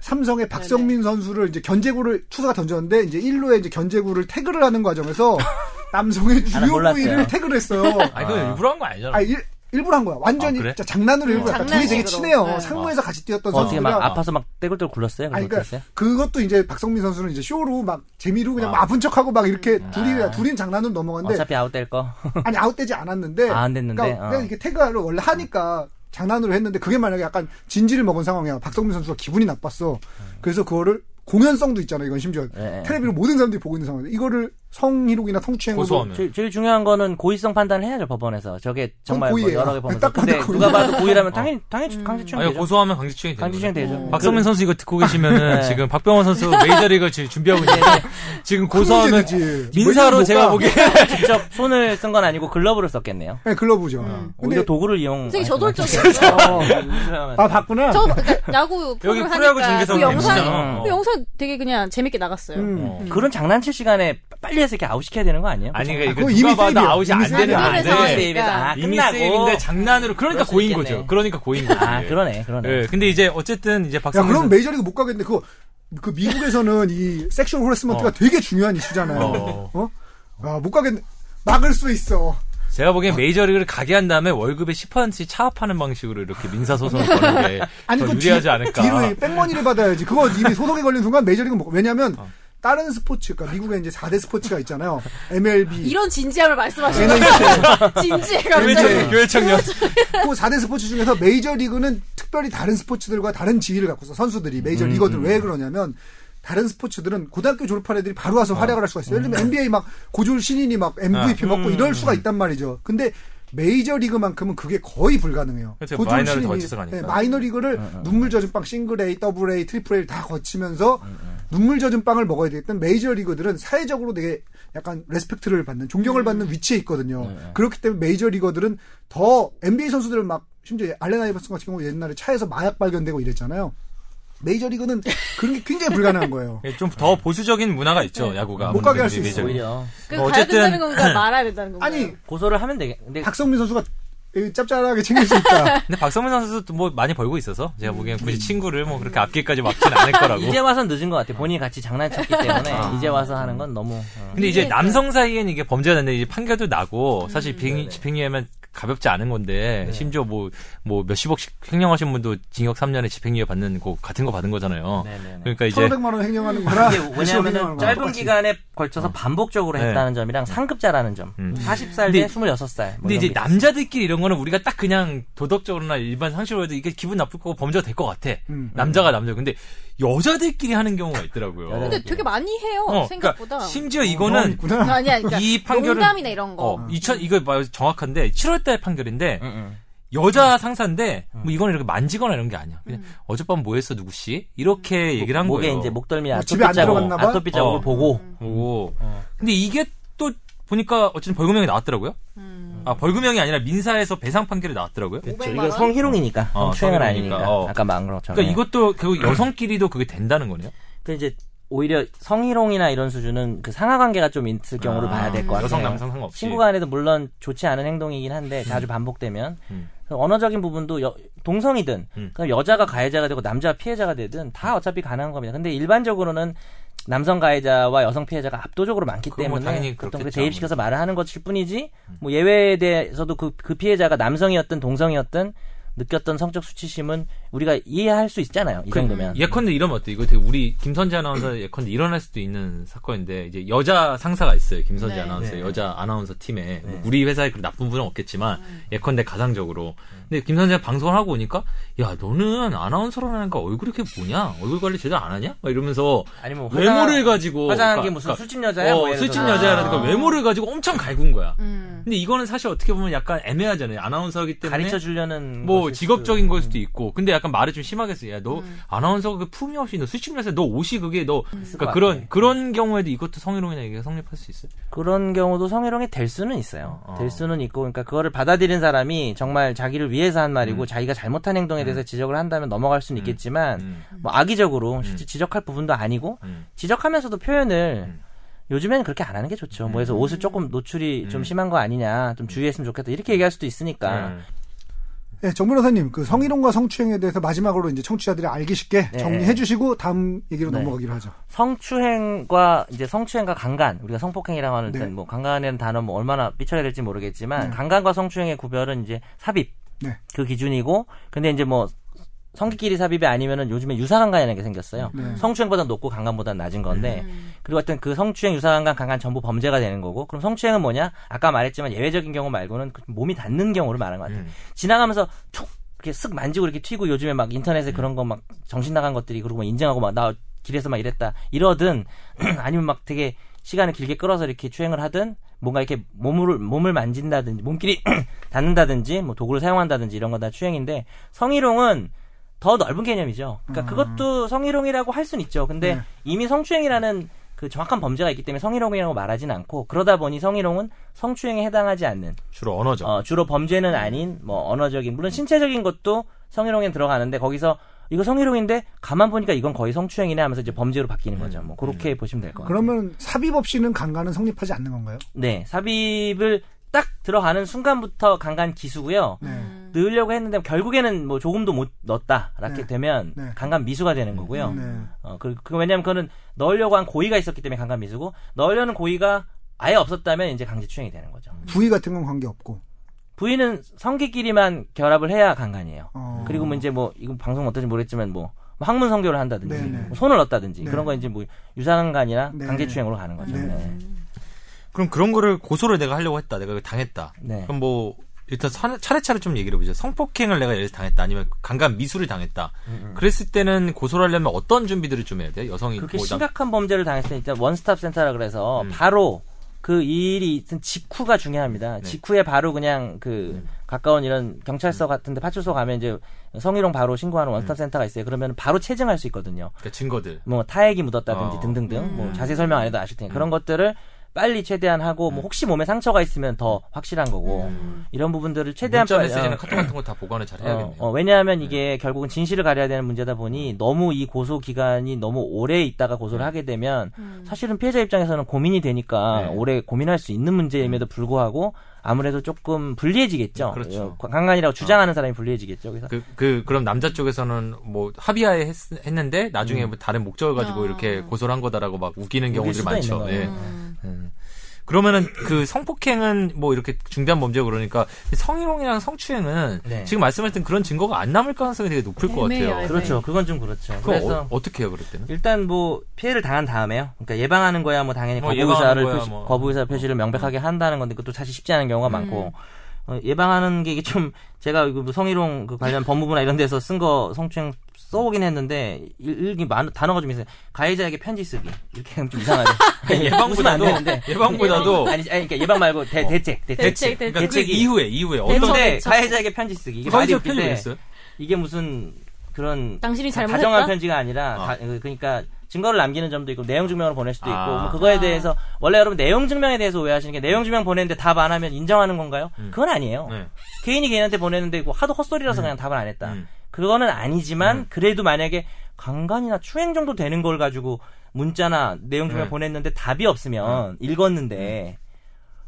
삼성의 박성민 선수를 이제 견제구를 투수가 던졌는데 이제 1루에 이제 견제구를 태그를 하는 과정에서 남성의 아, 나 주요. 부위를 태그를 했어요. 아니, 그건 일부러 한 거 아니잖아. 아, 일, 일부러 한 거야. 완전히 아, 그래? 장난으로 일부러. 음, 했다. 둘이 되게. 친해요. 네. 상무에서 같이 뛰었던 어떻게 막 선수가. 아파서 막 떼굴떼굴 굴렀어요? 아니, 그러니까? 그것도 이제 박성민 선수는 이제 쇼로 막 재미로 그냥 아. 막 아픈 척하고 막 이렇게 둘이 아. 둘인 장난으로 넘어갔는데 어차피 아웃될 거. 아니 아웃되지 않았는데 아, 안 됐는데? 그러니까 어. 그냥 이게 태그를 원래 하니까 장난으로 했는데 그게 만약에 약간 진지를 먹은 상황이야. 박성민 선수가 기분이 나빴어. 그래서 그거를 공연성도 있잖아 이건 심지어. 예, 예. 텔레비로 모든 사람들이 보고 있는 상황인데 이거를 성희롱이나 성추행으로 고소하면. 제일, 제일 중요한 거는 고의성 판단을 해야죠 법원에서. 저게 정말 뭐. 여러 개 보면서. 근데 고의야. 누가 봐도 고의라면 당연히 당연히 강제추행 아니 되죠. 고소하면 강제추행이 되는 강제추행. 되죠. 박성민 선수 이거 듣고 계시면은 네. 지금 박병원 선수 메이저리그 지금 준비하고 있는데 지금 고소하면. 민사로 못 제가 가. 보기에 직접 손을 쓴 건 아니고 글러브를 썼겠네요. 네, 글러브죠. 오히려 도구를 이용. 선생님 저도 좀아 봤구나. 저 그러니까 야구 여기 프로야구 중계석 그 영상. 그 영상 되게 그냥 재밌게 나갔어요. 음. 어. 그런 장난칠 시간에 빨리 해서 이렇게 아웃시켜야 되는 거 아니에요? 아니 아, 그러니까 그거 이거 이미 누가 봐도 세이브야. 아웃이 이미 안 되는 세이브야. 건데 세이브야. 세이브에서 아, 이미 끝나고. 세이브인데 장난으로 그러니까 그럴 수 고인 있겠네. 거죠. 그러니까 고인 거죠. 아 그러네 그러네. 예, 근데 이제 어쨌든 이제 야 박성민 그럼 선수 메이저리그 못 가겠는데 그거 그 미국에서는 이 sexual harassment가 어. 되게 중요한 이슈잖아요. 어. 어? 아 못 가겠네. 막을 수 있어. 제가 보기엔 메이저리그를 가게 한 다음에 월급의 10%씩 차압하는 방식으로 이렇게 민사 소송을 거는 게 더 그거 유리하지 뒤- 않을까. 뒤로 back money를 받아야지. 그거 이미 소송에 걸린 순간 메이저리그 못 가. 왜냐면 어. 다른 스포츠, 그러니까 미국에 이제 4대 스포츠가 있잖아요. MLB, 이런 진지함을 말씀하시는 NHL, 진지해가 교회 네. 청년. 그 4대 스포츠 중에서 메이저리그는 특별히 다른 스포츠들과 다른 지위를 갖고 있어. 선수들이 메이저리거들 음, 왜 그러냐면 다른 스포츠들은 고등학교 졸업한 애들이 바로 와서 활약을 할 수가 있어요. 예를 음. 들면 NBA 막 고졸 신인이 막 MVP 아, 먹고 이럴 수가 있단 말이죠. 근데 메이저리그만큼은 그게 거의 불가능해요. 그렇죠. 고졸 마이너를 가니까. 네, 마이너리그를 눈물 젖은 빵 싱글 A, 더블 A, 트리플 A를 다 거치면서 눈물 젖은 빵을 먹어야 되겠다는 메이저리그들은 사회적으로 되게 약간 respect를 받는 존경을 받는 위치에 있거든요. 그렇기 때문에 메이저 리거들은 더 NBA 선수들은 막 심지어 앨런 아이버슨 같은 경우 옛날에 차에서 마약 발견되고 이랬잖아요. 메이저리그는 그런 게 굉장히 불가능한 거예요. 좀 더 보수적인 문화가 있죠 야구가. 못 가게 할수 아무래도 있어요. 오히려 그뭐 가야 어쨌든- 된다는 건가 말아야 된다는 건가? 아니 고소를 하면 되겠. 근데 박성민 선수가 짭짤하게 챙길 수 있다. 근데 박성민 선수도 뭐 많이 벌고 있어서 제가 보기엔 굳이 친구를 뭐 그렇게 앞길까지 막진 않을 거라고. 이제 와선 늦은 것 같아. 본인이 같이 장난쳤기 때문에 이제 와서 하는 건 너무. 어. 근데 이제. 남성 사이엔 이게 범죄가 됐는데 이제 판결도 나고 사실 집행, 집행유예면 가볍지 않은 건데 심지어 뭐 뭐 몇십억씩 횡령하신 분도 징역 3년에 집행유예 받는 거 같은 거 받은 거잖아요. 네네네. 그러니까 이제 1,500만 원 횡령하는 몇십억 왜냐하면 짧은 똑같이. 기간에 걸쳐서 반복적으로 네. 했다는 점이랑 상급자라는 점. 음. 40살 근데- 대 26살. 뭐 근데 이제 남자들끼리 이런 거는 우리가 딱 그냥 도덕적으로나 일반 상식으로 해도 이게 기분 나쁠 거고 범죄가 될 것 같아. 음. 남자가 남자. 근데 여자들끼리 하는 경우가 있더라고요. 근데 되게 많이 해요 어, 생각보다. 그러니까 심지어 어, 이거는 있구나. 아니야, 그러니까 이 판결은- 농담이나 이런 거. 어, 2000 이거 뭐 정확한데 7월 달 판결인데 응, 응. 여자 상사인데 뭐 이거는 이렇게 만지거나 이런 게 아니야. 그냥 어젯밤 뭐 했어 누구 씨 이렇게 얘기를 한 목에 거예요. 이제 목덜미 뭐 아토피 안 자국, 들어갔나 봐? 아토피 자국을 어. 보고 오. 근데 이게 또 보니까 어쨌든 벌금형이 나왔더라고요. 음. 아 벌금형이 아니라 민사에서 배상 판결이 나왔더라고요. 500만 이거 원? 성희롱이니까 어, 성추행은 성희롱이니까. 아니니까 어. 아까 말한 것처럼 그러니까 이것도 결국 여성끼리도 그게 된다는 거네요. 그 이제 오히려 성희롱이나 이런 수준은 그 상하 관계가 좀 있을 경우를 아, 봐야 될 것 같아요. 여성 남성 상관없이. 친구 간에도 물론 좋지 않은 행동이긴 한데 자주 반복되면 음. 그 언어적인 부분도 여- 동성이든 음. 그럼 여자가 가해자가 되고 남자가 피해자가 되든 다 어차피 가능한 겁니다. 근데 일반적으로는 남성 가해자와 여성 피해자가 압도적으로 많기 뭐 때문에 당연히 보통 그 대입시켜서 말을 하는 것일 뿐이지 뭐 예외에 대해서도 그, 그 피해자가 남성이었든 동성이었든 느꼈던 성적 수치심은 우리가 이해할 수 있잖아요. 이 정도면. 예컨대 이러면 어때? 이거 되게 우리 김선재 아나운서 예컨대 일어날 수도 있는 사건인데 이제 여자 상사가 있어요. 김선재 네. 아나운서 네. 여자 아나운서 팀에 뭐 네. 우리 회사에 그런 나쁜 분은 없겠지만 음. 예컨대 가상적으로. 근데 김선재가 방송을 하고 오니까 야 너는 아나운서라니까 얼굴이 그게 뭐냐? 얼굴 관리 제대로 안 하냐? 막 이러면서 아니면 외모를 가지고 화장한 게 그러니까- 무슨 그러니까 술집 여자야? 어, 뭐 술집 들어서. 여자라든가 아. 외모를 가지고 엄청 갈군 거야. 음. 근데 이거는 사실 어떻게 보면 약간 애매하잖아요. 아나운서기 때문에 가르쳐 주려는 뭐 직업적인 걸 수도 있고 근데 약간 말을 좀 심하게 했어 야너 아나운서 그 품위 없이 너 수십 년째 너 옷이 그게 너 있을 그러니까 것 그런 같아. 그런 경우에도 이것도 성희롱이나 이게 성립할 수 있어요 그런 경우도 성희롱이 될 수는 있어요. 어. 될 수는 있고, 그러니까 그거를 받아들인 사람이 정말 자기를 위해서 한 말이고 음. 자기가 잘못한 행동에 대해서 지적을 한다면 넘어갈 수는 있겠지만, 음, 뭐 악의적으로 실제 지적할 부분도 아니고 음. 지적하면서도 표현을 음. 요즘에는 그렇게 안 하는 게 좋죠. 뭐 해서 옷을 조금 노출이 좀 심한 거 아니냐, 좀 주의했으면 좋겠다 이렇게 얘기할 수도 있으니까. 음. 네, 정 변호사님, 그 성희롱과 성추행에 대해서 마지막으로 이제 청취자들이 알기 쉽게 네. 정리해 주시고 다음 얘기로 네. 넘어가기로 하죠. 성추행과 이제 성추행과 강간 우리가 성폭행이라고 하는 네. 땐뭐 강간이라는 단어 뭐 얼마나 삐쳐야 될지 모르겠지만 강간과 성추행의 구별은 이제 삽입 네. 그 기준이고 근데 이제 뭐 성끼리 삽입이 아니면은 요즘에 유사강간이라는 게 생겼어요. 네. 성추행보다 높고 강간보다 낮은 건데 음. 그리고 어떤 그 성추행, 유사강간, 강간 전부 범죄가 되는 거고 그럼 성추행은 뭐냐? 아까 말했지만 예외적인 경우 말고는 그 몸이 닿는 경우를 말하는 것 같아요. 음. 지나가면서 촉 이렇게 쓱 만지고 이렇게 튀고 요즘에 막 인터넷에 그런 거 막 정신 나간 것들이 그리고 막 인증하고 막 나 길에서 막 이랬다 이러든 아니면 막 되게 시간을 길게 끌어서 이렇게 추행을 하든 뭔가 이렇게 몸을 몸을 만진다든지 몸끼리 닿는다든지 뭐 도구를 사용한다든지 이런 건 다 추행인데 성희롱은 더 넓은 개념이죠. 그러니까 음. 그것도 성희롱이라고 할 수는 있죠. 근데 네. 이미 성추행이라는 그 정확한 범죄가 있기 때문에 성희롱이라고 말하지는 않고 그러다 보니 성희롱은 성추행에 해당하지 않는 주로 언어죠. 어, 주로 범죄는 아닌 뭐 언어적인 물론 신체적인 것도 성희롱에 들어가는데 거기서 이거 성희롱인데 가만 보니까 이건 거의 성추행이네 하면서 이제 범죄로 바뀌는 거죠. 뭐 그렇게 보시면 될 것 같아요. 그러면 삽입 없이는 강간은 성립하지 않는 건가요? 네 삽입을 딱 들어가는 순간부터 강간 기수고요. 네. 넣으려고 했는데 결국에는 뭐 조금도 못 넣었다 이렇게 네. 되면 네. 강간 미수가 되는 거고요. 네. 어, 그, 그 왜냐면 그거는 넣으려고 한 고의가 있었기 때문에 강간 미수고 넣으려는 고의가 아예 없었다면 이제 강제추행이 되는 거죠. 부위 같은 건 관계 없고. 부인은 성기끼리만 결합을 해야 강간이에요. 어. 그리고 뭐 이제 뭐 이건 방송 어떤지 모르겠지만 뭐 항문 성교를 한다든지 네네. 뭐 손을 넣었다든지 네. 그런 거 이제 뭐 유사강간이나 네. 강제추행으로 가는 거죠. 네. 네. 그럼 그런 거를 고소를 내가 하려고 했다. 내가 당했다. 네. 그럼 뭐 일단 차- 차례차례 좀 얘기를 해보죠. 성폭행을 내가 예를 당했다. 아니면 강간 미수를 당했다. 그랬을 때는 고소를 하려면 어떤 준비들을 좀 해야 돼요? 여성이 그렇게 뭐 남- 심각한 범죄를 당했을 때 일단 원스톱 센터라 그래서 음. 바로 그 일이 있은 직후가 중요합니다. 네. 직후에 바로 그냥 그 가까운 이런 경찰서 같은데 파출소 가면 이제 성희롱 바로 신고하는 원스톱 센터가 있어요. 그러면 바로 체증할 수 있거든요. 그러니까 증거들. 뭐 타액이 묻었다든지 어. 등등등 뭐 자세히 설명 안 해도 아실 테니까 그런 것들을 빨리 최대한 하고 뭐 혹시 몸에 상처가 있으면 더 확실한 거고 이런 부분들을 최대한 문자 빨리- 메시지나 어, 카톡 같은 거 다 보관을 잘 해야겠네요. 어, 어, 왜냐하면 이게 결국은 진실을 가려야 되는 문제다 보니 너무 이 고소 기간이 너무 오래 있다가 고소를 하게 되면 사실은 피해자 입장에서는 고민이 되니까 네. 오래 고민할 수 있는 문제임에도 불구하고 아무래도 조금 불리해지겠죠. 네, 그렇죠. 어, 강간이라고 주장하는 사람이 불리해지겠죠. 그래서 그, 그, 그럼 남자 쪽에서는 뭐 합의하에 했, 는데 나중에 뭐 다른 목적을 가지고 아. 이렇게 고소를 한 거다라고 막 우기는 경우들이 많죠. 예. 거예요. 음. 그러면은 그 성폭행은 뭐 이렇게 중대한 범죄고 그러니까 성희롱이랑 성추행은 네. 지금 말씀하셨던 그런 증거가 안 남을 가능성이 되게 높을 것 같아요. 애매해요. 그렇죠. 그건 좀 그렇죠. 그럼 그래서 어, 떻게 해요, 그럴 때는? 일단 뭐 피해를 당한 다음에요. 그러니까 예방하는 거야 뭐 당연히 뭐 거부 예방하는 의사를 거야, 표시, 뭐. 거부 의사 표시를 명백하게 한다는 건데 그것도 사실 쉽지 않은 경우가 많고 어, 예방하는 게 이게 좀 제가 뭐 성희롱 그 관련 법무부나 이런 데서 쓴 거 성추행 써오긴 했는데 일- 일기 많 단어가 좀 있어요. 가해자에게 편지 쓰기 이렇게 하면 좀 이상하죠. 안 예방보다도 되는데. 예방보다도 아니, 아니 그러니까 예방 말고 대, 대책 대책. 대책, 그러니까 그 대책이 이후에 이후에 대처, 어떤 근데 대처. 가해자에게 편지 쓰기 이게 말이 가해자 편지 웃긴데? 이게 무슨 그런 당신이 잘못했다? 다정한 편지가 아니라 어. 다- 그러니까 증거를 남기는 점도 있고 내용 증명을 보낼 수도 있고 아. 뭐 그거에 아. 대해서 원래 여러분 내용 증명에 대해서 오해하시는 게 내용 증명 보냈는데 답 안 하면 인정하는 건가요? 그건 아니에요. 네. 개인이 개인한테 보냈는데 뭐 하도 헛소리라서 그냥 답을 안 했다. 음. 그거는 아니지만 그래도 만약에 강간이나 추행 정도 되는 걸 가지고 문자나 내용 증명 네. 보냈는데 답이 없으면 읽었는데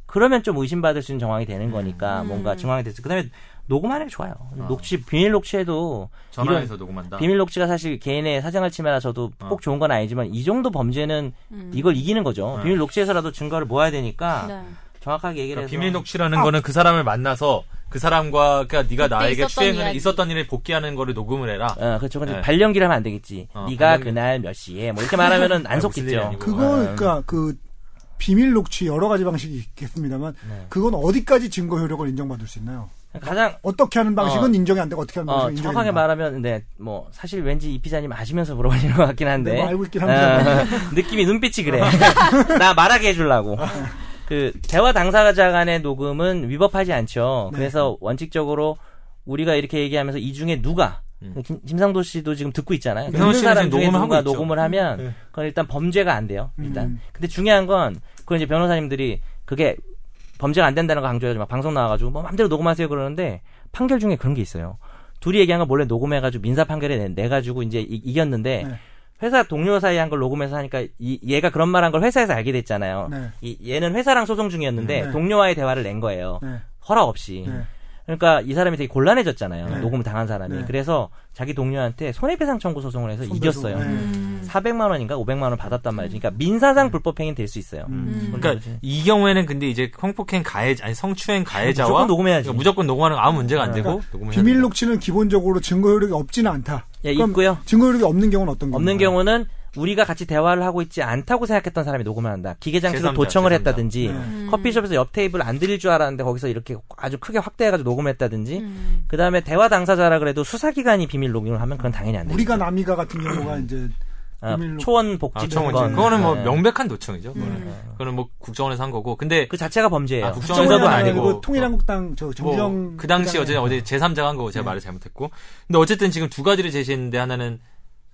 그러면 좀 의심받을 수 있는 정황이 되는 거니까 뭔가 증황이 됐어. 그다음에 녹음하는 게 좋아요. 녹취 비밀 녹취해도 전화해서 녹음한다. 비밀 녹취가 사실 개인의 사생활 침해라 저도 어. 꼭 좋은 건 아니지만 이 정도 범죄는 이걸 이기는 거죠. 비밀 녹취해서라도 증거를 모아야 되니까 네. 정확하게 얘기를 그러니까 해서 비밀 녹취라는 거는 그 사람을 만나서 그 사람과 그러니까 네가 나에게 이야기. 있었던 일을 복귀하는 거를 녹음을 해라. 어, 그렇죠. 근데 네. 발령기를 하면 안 되겠지. 어, 네가 발령기. 그날 몇 시에 뭐 이렇게 말하면은 안 일이 속겠죠. 그거 그러니까 그 비밀 녹취 여러 가지 방식이 있겠습니다만 네. 그건 어디까지 증거 효력을 인정받을 수 있나요? 가장 어떻게 하는 방식은 어. 인정이 안 되고 어떻게 하는 어, 방식은 인정이 정확하게 된다. 말하면 네, 뭐 사실 왠지 이 피자님 아시면서 물어보시는 것 같긴 한데 네, 뭐 알고 있긴 합니다. 어, 느낌이 눈빛이 그래. 나 말하게 해주려고. 그 대화 당사자 간의 녹음은 위법하지 않죠. 네. 그래서 원칙적으로 우리가 이렇게 얘기하면서 이 중에 누가 김, 김상도 씨도 지금 듣고 있잖아요. 듣는 사람 중에 녹음을 누가 하고 있죠. 녹음을 하면 네. 그건 일단 범죄가 안 돼요. 일단. 음. 근데 중요한 건 그건 이제 변호사님들이 그게 범죄가 안 된다는 거 강조해가지고 막 방송 나와가지고 뭐 마음대로 녹음하세요 그러는데 판결 중에 그런 게 있어요. 둘이 얘기한 거 몰래 녹음해가지고 민사 판결에 내, 내가지고 이제 이, 이겼는데 네. 회사 동료 사이 한 걸 녹음해서 하니까 이, 얘가 그런 말 한 걸 회사에서 알게 됐잖아요. 네. 이, 얘는 회사랑 소송 중이었는데 네. 동료와의 대화를 낸 거예요. 네. 허락 없이. 네. 그러니까 이 사람이 되게 곤란해졌잖아요. 네. 녹음을 당한 사람이. 네. 그래서 자기 동료한테 손해배상 청구 소송을 해서 손배소. 이겼어요. 네. 음. 400만 원인가 500만 원 받았단 말이죠. 그러니까 민사상 불법행위는 될수 있어요. 음. 그러니까 이 경우에는 근데 이제 성폭행 가해자 아니 성추행 가해자와 무조건 녹음해야지. 그러니까 무조건 녹음하는 건 아무 문제가 안 되고 그러니까 비밀. 녹취는 기본적으로 증거 효력이 없지는 않다. 예, 있고요. 증거 효력이 없는 경우는 어떤 없는 경우인가요? 경우는 우리가 같이 대화를 하고 있지 않다고 생각했던 사람이 녹음을 한다. 기계장치로 제3자, 도청을 제3자. 했다든지 네. 커피숍에서 옆 테이블 안 들릴 줄 알았는데 거기서 이렇게 아주 크게 확대해가지고 녹음했다든지 음. 그 다음에 대화 당사자라 그래도 수사기관이 비밀 녹음을 하면 그건 당연히 안 됩니다. 우리가 남이가 같은 경우가 이제 어. 초원 아, 복지 청원지. 등본. 그거는 뭐 네. 명백한 노청이죠. 그거는. 음. 그거는 뭐 국정원에서 한 거고. 근데 그 자체가 범죄예요. 아, 국정원에서도 국정원도 국정원이 아니고. 아니고. 통일한국당 저 정주영 뭐, 그 당시 어제 어제 제3자가 한 거고 제가 네. 말을 잘못했고. 근데 어쨌든 지금 두 가지를 제시했는데 하나는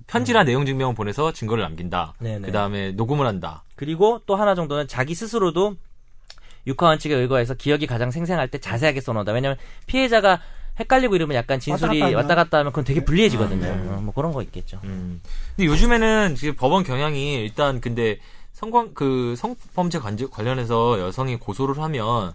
편지나 내용 증명을 보내서 증거를 남긴다. 음. 그 다음에 녹음을 한다. 그리고 또 하나 정도는 자기 스스로도 육하 원칙에 의거해서 기억이 가장 생생할 때 자세하게 써놓는다. 왜냐면 피해자가 헷갈리고 이러면 약간 진술이 왔다 갔다 왔다 갔다 하면 그건 되게 불리해지거든요. 아, 네. 어, 뭐 그런 거 있겠죠. 음. 근데 요즘에는 지금 법원 경향이 일단 근데 성광 그 성범죄 관련해서 여성이 고소를 하면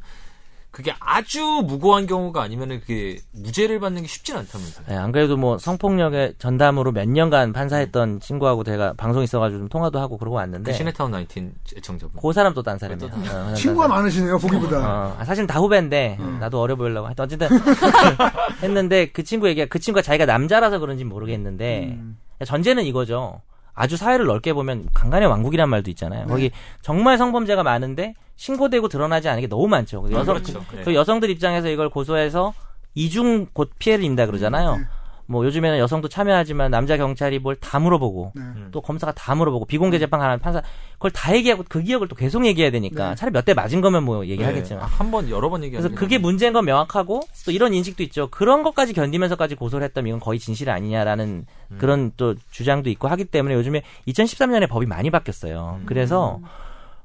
그게 아주 무고한 경우가 아니면은 그게 무죄를 받는 게 쉽진 않다면서요. 네, 안 그래도 뭐 성폭력의 전담으로 몇 년간 판사했던 친구하고 제가 방송 있어가지고 좀 통화도 하고 그러고 왔는데 그 시네타운 19 애청자분. 그 사람 또 딴 사람이에요. 또 어, 딴 친구가. 많으시네요 보기보다. 어, 아, 사실 다 후배인데 나도 어려 보이려고 하여튼 어쨌든 했는데 그 친구 얘기가 그 친구가 자기가 남자라서 그런지 모르겠는데 음. 전제는 이거죠. 아주 사회를 넓게 보면 강간의 왕국이란 말도 있잖아요. 거기 정말 성범죄가 많은데 신고되고 드러나지 않은 게 너무 많죠. 그 여성 그렇죠. 네. 그 여성들 입장에서 이걸 고소해서 이중 곧 피해를 입는다 그러잖아요. 네. 뭐 요즘에는 여성도 참여하지만 남자 경찰이 뭘 다 물어보고 네. 또 검사가 다 물어보고 비공개 재판 하는 판사 그걸 다 얘기하고 그 기억을 또 계속 얘기해야 되니까 네. 차라리 몇 대 맞은 거면 뭐 얘기하겠지만 한번 여러 번 얘기하는 그래서 그게 문제인 건 명확하고 또 이런 인식도 있죠. 그런 것까지 견디면서까지 고소를 했다면 이건 거의 진실 아니냐라는 음. 그런 또 주장도 있고 하기 때문에 요즘에 2013년에 법이 많이 바뀌었어요. 음. 그래서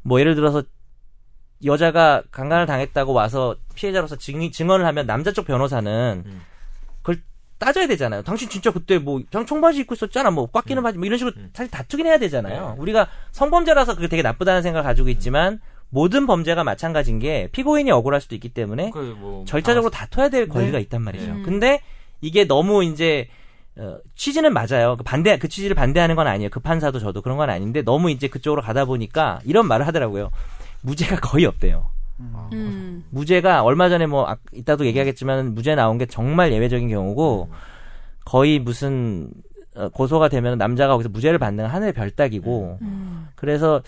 뭐 예를 들어서 여자가 강간을 당했다고 와서 피해자로서 증, 증언을 하면 남자 쪽 변호사는 음. 따져야 되잖아요. 당신 진짜 그때 뭐 그냥 청바지 입고 있었잖아. 뭐 꽉 끼는 바지 뭐 이런 식으로 음. 사실 다투긴 해야 되잖아요. 네. 우리가 성범죄라서 그게 되게 나쁘다는 생각을 가지고 있지만 모든 범죄가 마찬가지인 게 피고인이 억울할 수도 있기 때문에 그 뭐, 절차적으로 다퉈야 될 네. 권리가 있단 말이죠. 음. 근데 이게 너무 이제 어, 취지는 맞아요. 그 반대 그 취지를 반대하는 건 아니에요. 그 판사도 저도 그런 건 아닌데 너무 이제 그쪽으로 가다 보니까 이런 말을 하더라고요. 무죄가 거의 없대요. 음. 무죄가 얼마 전에 뭐 아, 이따도 얘기하겠지만 무죄 나온 게 정말 예외적인 경우고 거의 무슨 어, 고소가 되면 남자가 거기서 무죄를 받는 하늘의 별따기고 음. 그래서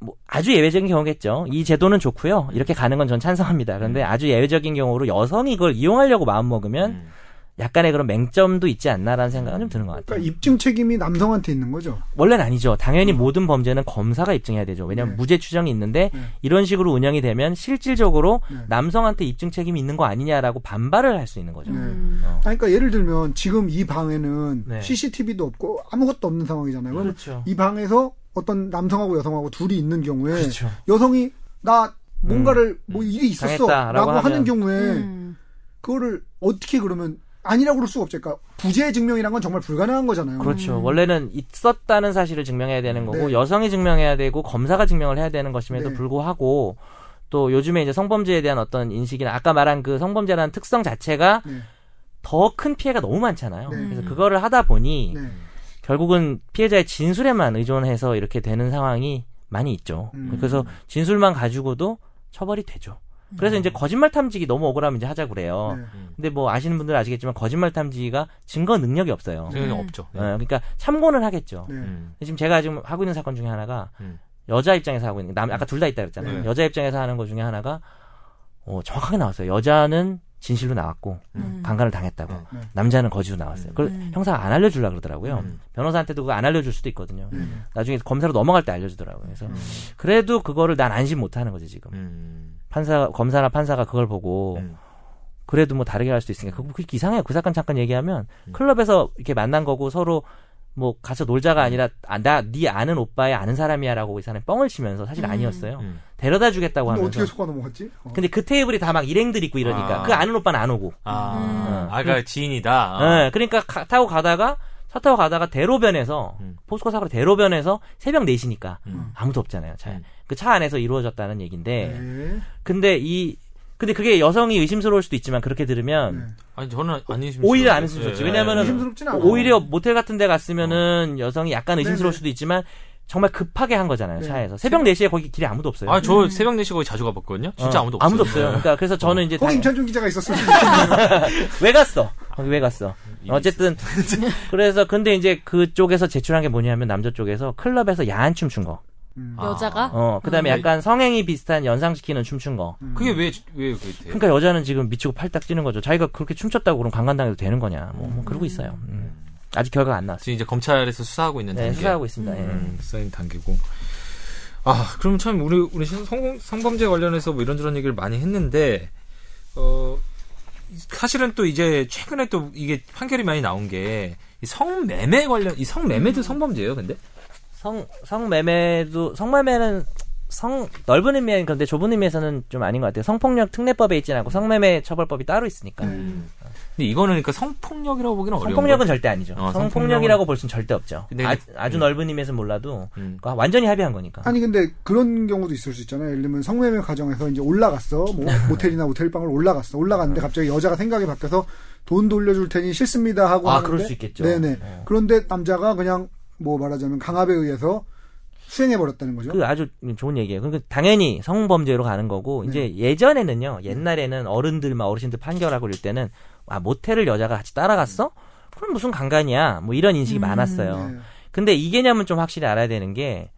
뭐 아주 예외적인 경우겠죠. 이 제도는 좋고요. 이렇게 가는 건 전 찬성합니다. 그런데 아주 예외적인 경우로 여성이 이걸 이용하려고 마음 먹으면 음. 약간의 그런 맹점도 있지 않나라는 생각은 좀 드는 것 같아요. 그러니까 입증 책임이 남성한테 있는 거죠. 원래는 아니죠. 당연히 모든 범죄는 검사가 입증해야 되죠. 왜냐하면 네. 무죄 추정이 있는데 네. 이런 식으로 운영이 되면 실질적으로 네. 남성한테 입증 책임이 있는 거 아니냐라고 반발을 할 수 있는 거죠. 네. 음. 어. 그러니까 예를 들면 지금 이 방에는 네. CCTV도 없고 아무것도 없는 상황이잖아요. 그렇죠. 이 방에서 어떤 남성하고 여성하고 둘이 있는 경우에 그렇죠. 여성이 나 뭔가를 뭐 일이 있었어라고 하는. 경우에 음. 그거를 어떻게 그러면 아니라고 그럴 수가 없죠. 그러니까 부재 증명이란 건 정말 불가능한 거잖아요. 그렇죠. 원래는 있었다는 사실을 증명해야 되는 거고 네. 여성이 증명해야 되고 검사가 증명을 해야 되는 것임에도 네. 불구하고 또 요즘에 이제 성범죄에 대한 어떤 인식이나 아까 말한 그 성범죄라는 특성 자체가 네. 더큰 피해가 너무 많잖아요. 네. 그래서 그거를 하다 보니 네. 결국은 피해자의 진술에만 의존해서 이렇게 되는 상황이 많이 있죠. 음. 그래서 진술만 가지고도 처벌이 되죠. 그래서 이제 거짓말 탐지기 너무 억울하면 이제 하자 그래요. 네. 근데 뭐 아시는 분들은 아시겠지만 거짓말 탐지기가 증거 능력이 없어요. 증언이 음. 없죠. 네. 어, 그러니까 참고는 하겠죠. 네. 음. 지금 제가 지금 하고 있는 사건 중에 하나가 음. 여자 입장에서 하고 있는 남 아까 둘 다 있다 그랬잖아요. 네. 여자 입장에서 하는 것 중에 하나가 어, 정확하게 나왔어요. 여자는 진실로 나왔고 음. 강간을 당했다고 네. 남자는 거짓으로 나왔어요. 그걸 음. 형사가 안 알려주려 그러더라고요. 음. 변호사한테도 그거 안 알려줄 수도 있거든요. 음. 나중에 검사로 넘어갈 때 알려주더라고요. 그래서 음. 그래도 그거를 난 안심 못하는 거지 지금. 음. 판사 검사나 판사가 그걸 보고 음. 그래도 뭐 다르게 할 수도 있으니까 그거 그게 이상해요. 그 사건 잠깐 얘기하면 음. 클럽에서 이렇게 만난 거고 서로 뭐 가서 놀자가 아니라 아, 나네 아는 오빠의 아는 사람이야라고 이 사람이 뻥을 치면서 사실 음. 아니었어요. 음. 데려다 주겠다고 근데 하면서. 어떻게 속아 넘어갔지? 어. 근데 그 테이블이 다 막 일행들 있고 이러니까 아. 그 아는 오빠는 안 오고. 아, 음. 아, 그러니까 지인이다. 아. 네, 그러니까 가- 타고 가다가 차 타고 가다가 대로변에서 음. 포스코 사고로 대로변에서 새벽 4시니까 음. 아무도 없잖아요. 차. 음. 그차 안에서 이루어졌다는 얘기인데 네. 근데 이 근데 그게 여성이 의심스러울 수도 있지만 그렇게 들으면 네. 아니 저는 안 의심스러워요. 오히려 안 의심스럽지. 예, 왜냐면은 예. 의심스럽진 않아. 오히려 모텔 같은 데 갔으면은 여성이 약간 의심스러울 네네. 수도 있지만 정말 급하게 한 거잖아요, 네. 차에서. 새벽 4시에 거기 길에 아무도 없어요. 아, 저 새벽 4시 거기 자주 가봤거든요. 진짜 어, 아무도 없어요. 아무도 없어요. 그러니까 그래서 저는 이제 거기 다- 임찬중 기자가 있겠네요. 왜 갔어? 거기 왜 갔어? 어쨌든 그래서 근데 이제 그쪽에서 제출한 게 뭐냐면 남자 쪽에서 클럽에서 야한 춤 춘 거. 음. 아. 여자가? 어, 그 다음에 음. 약간 성행위 비슷한 연상시키는 춤춘 거. 음. 그게 왜, 왜 그게 돼요? 그러니까 여자는 지금 미치고 팔딱 뛰는 거죠. 자기가 그렇게 춤췄다고 그럼 강간당해도 되는 거냐. 뭐, 뭐 그러고 있어요. 음. 아직 결과가 안 나왔어요. 지금 이제 검찰에서 수사하고 있는 네, 단계. 수사하고 있습니다. 예. 음, 수사인 단계고. 아, 그럼 참 우리 우리 성, 성범죄 관련해서 뭐 이런저런 얘기를 많이 했는데 어 사실은 또 이제 최근에 또 이게 판결이 많이 나온 게 이 성매매 관련 이 성매매도 음. 성범죄예요, 근데? 성 성매매도 성매매는 성 넓은 의미는 그런데 좁은 의미에서는 좀 아닌 것 같아요. 성폭력 특례법에 있지 않고 성매매 처벌법이 따로 있으니까. 음. 근데 이거는 그러니까 성폭력이라고 보기는 어려운 성폭력은. 절대 아니죠. 어, 성폭력이라고 볼 수는 절대 없죠. 근데 아, 아주 음. 넓은 의미에서 몰라도 음. 완전히 합의한 거니까. 아니 근데 그런 경우도 있을 수 있잖아요. 예를 들면 성매매 과정에서 이제 올라갔어. 뭐 모텔이나 모텔방을 올라갔어. 올라갔는데 갑자기 여자가 생각이 바뀌어서 돈 돌려줄 테니 싫습니다 하고 아, 하는데 그럴 수 있겠죠. 네네. 어. 그런데 남자가 그냥 뭐 말하자면 강압에 의해서 수행해 버렸다는 거죠. 그 아주 좋은 얘기예요. 그러니까 당연히 성범죄로 가는 거고 이제 예전에는요. 옛날에는 어른들만 어르신들 판결하고 이럴 때는 아 모텔을 여자가 같이 따라갔어? 그럼 무슨 강간이야? 뭐 이런 인식이 많았어요. 네. 근데 이 개념은 좀 확실히 알아야 되는 게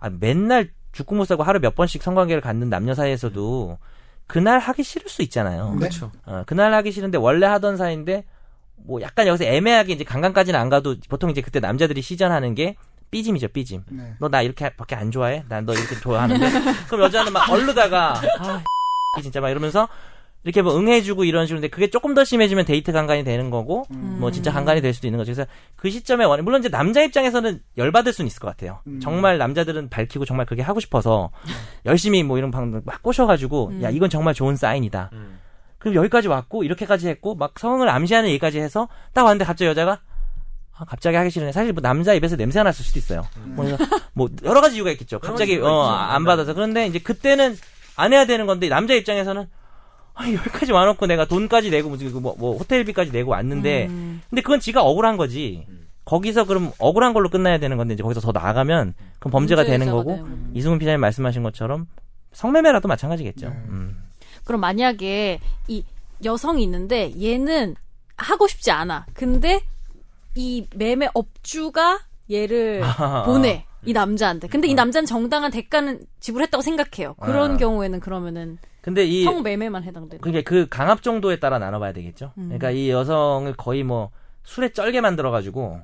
아, 맨날 죽고 못 살고 하루 몇 번씩 성관계를 갖는 남녀 사이에서도 그날 하기 싫을 수 있잖아요. 네. 그렇죠. 어, 그날 하기 싫은데 원래 하던 사이인데 뭐 약간 여기서 애매하게 이제 강간까지는 안 가도 보통 이제 그때 남자들이 시전하는 게 삐짐이죠, 삐짐. 네. 너나 이렇게밖에 안 좋아해? 난 너 이렇게 좋아하는데? 그럼 여자는 막 얼르다가 아 진짜 막 이러면서 이렇게 뭐 응해주고 이런 식으로인데 그게 조금 더 심해지면 데이트 강간이 되는 거고 음. 뭐 진짜 강간이 될 수도 있는 거죠. 그래서 그 시점에 원 물론 이제 남자 입장에서는 열받을 수는 있을 것 같아요. 음. 정말 남자들은 밝히고 정말 그게 하고 싶어서 열심히 뭐 이런 방법 막 꼬셔가지고 음. 야 이건 정말 좋은 사인이다. 음. 그럼 여기까지 왔고 이렇게까지 했고 막 성을 암시하는 얘기까지 해서 딱 왔는데 갑자기 여자가 아, 갑자기 하기 싫으네. 사실 뭐 남자 입에서 냄새가 났을 수도 있어요. 뭐, 그래서 뭐 여러 가지 이유가 있겠죠. 갑자기 어. 안 받아서 그런데 이제 그때는 안 해야 되는 건데 남자 입장에서는 아, 여기까지 와놓고 내가 돈까지 내고 무슨 그 뭐, 뭐 호텔비까지 내고 왔는데 음. 근데 그건 지가 억울한 거지. 거기서 그럼 억울한 걸로 끝나야 되는 건데 이제 거기서 더 나아가면 그럼 범죄가 되는 거고 되는 거고. 이승훈 피자님 말씀하신 것처럼 성매매라도 마찬가지겠죠. 네. 음. 그럼 만약에 이 여성이 있는데 얘는 하고 싶지 않아. 근데 이 매매 업주가 얘를 아. 보내. 이 남자한테. 근데 이 남자는 정당한 대가는 지불했다고 생각해요. 그런 아. 경우에는 그러면은 근데 이 성매매만 해당되는. 그게 그 강압 정도에 따라 나눠봐야 되겠죠. 음. 그러니까 이 여성을 거의 뭐 술에 쩔게 만들어가지고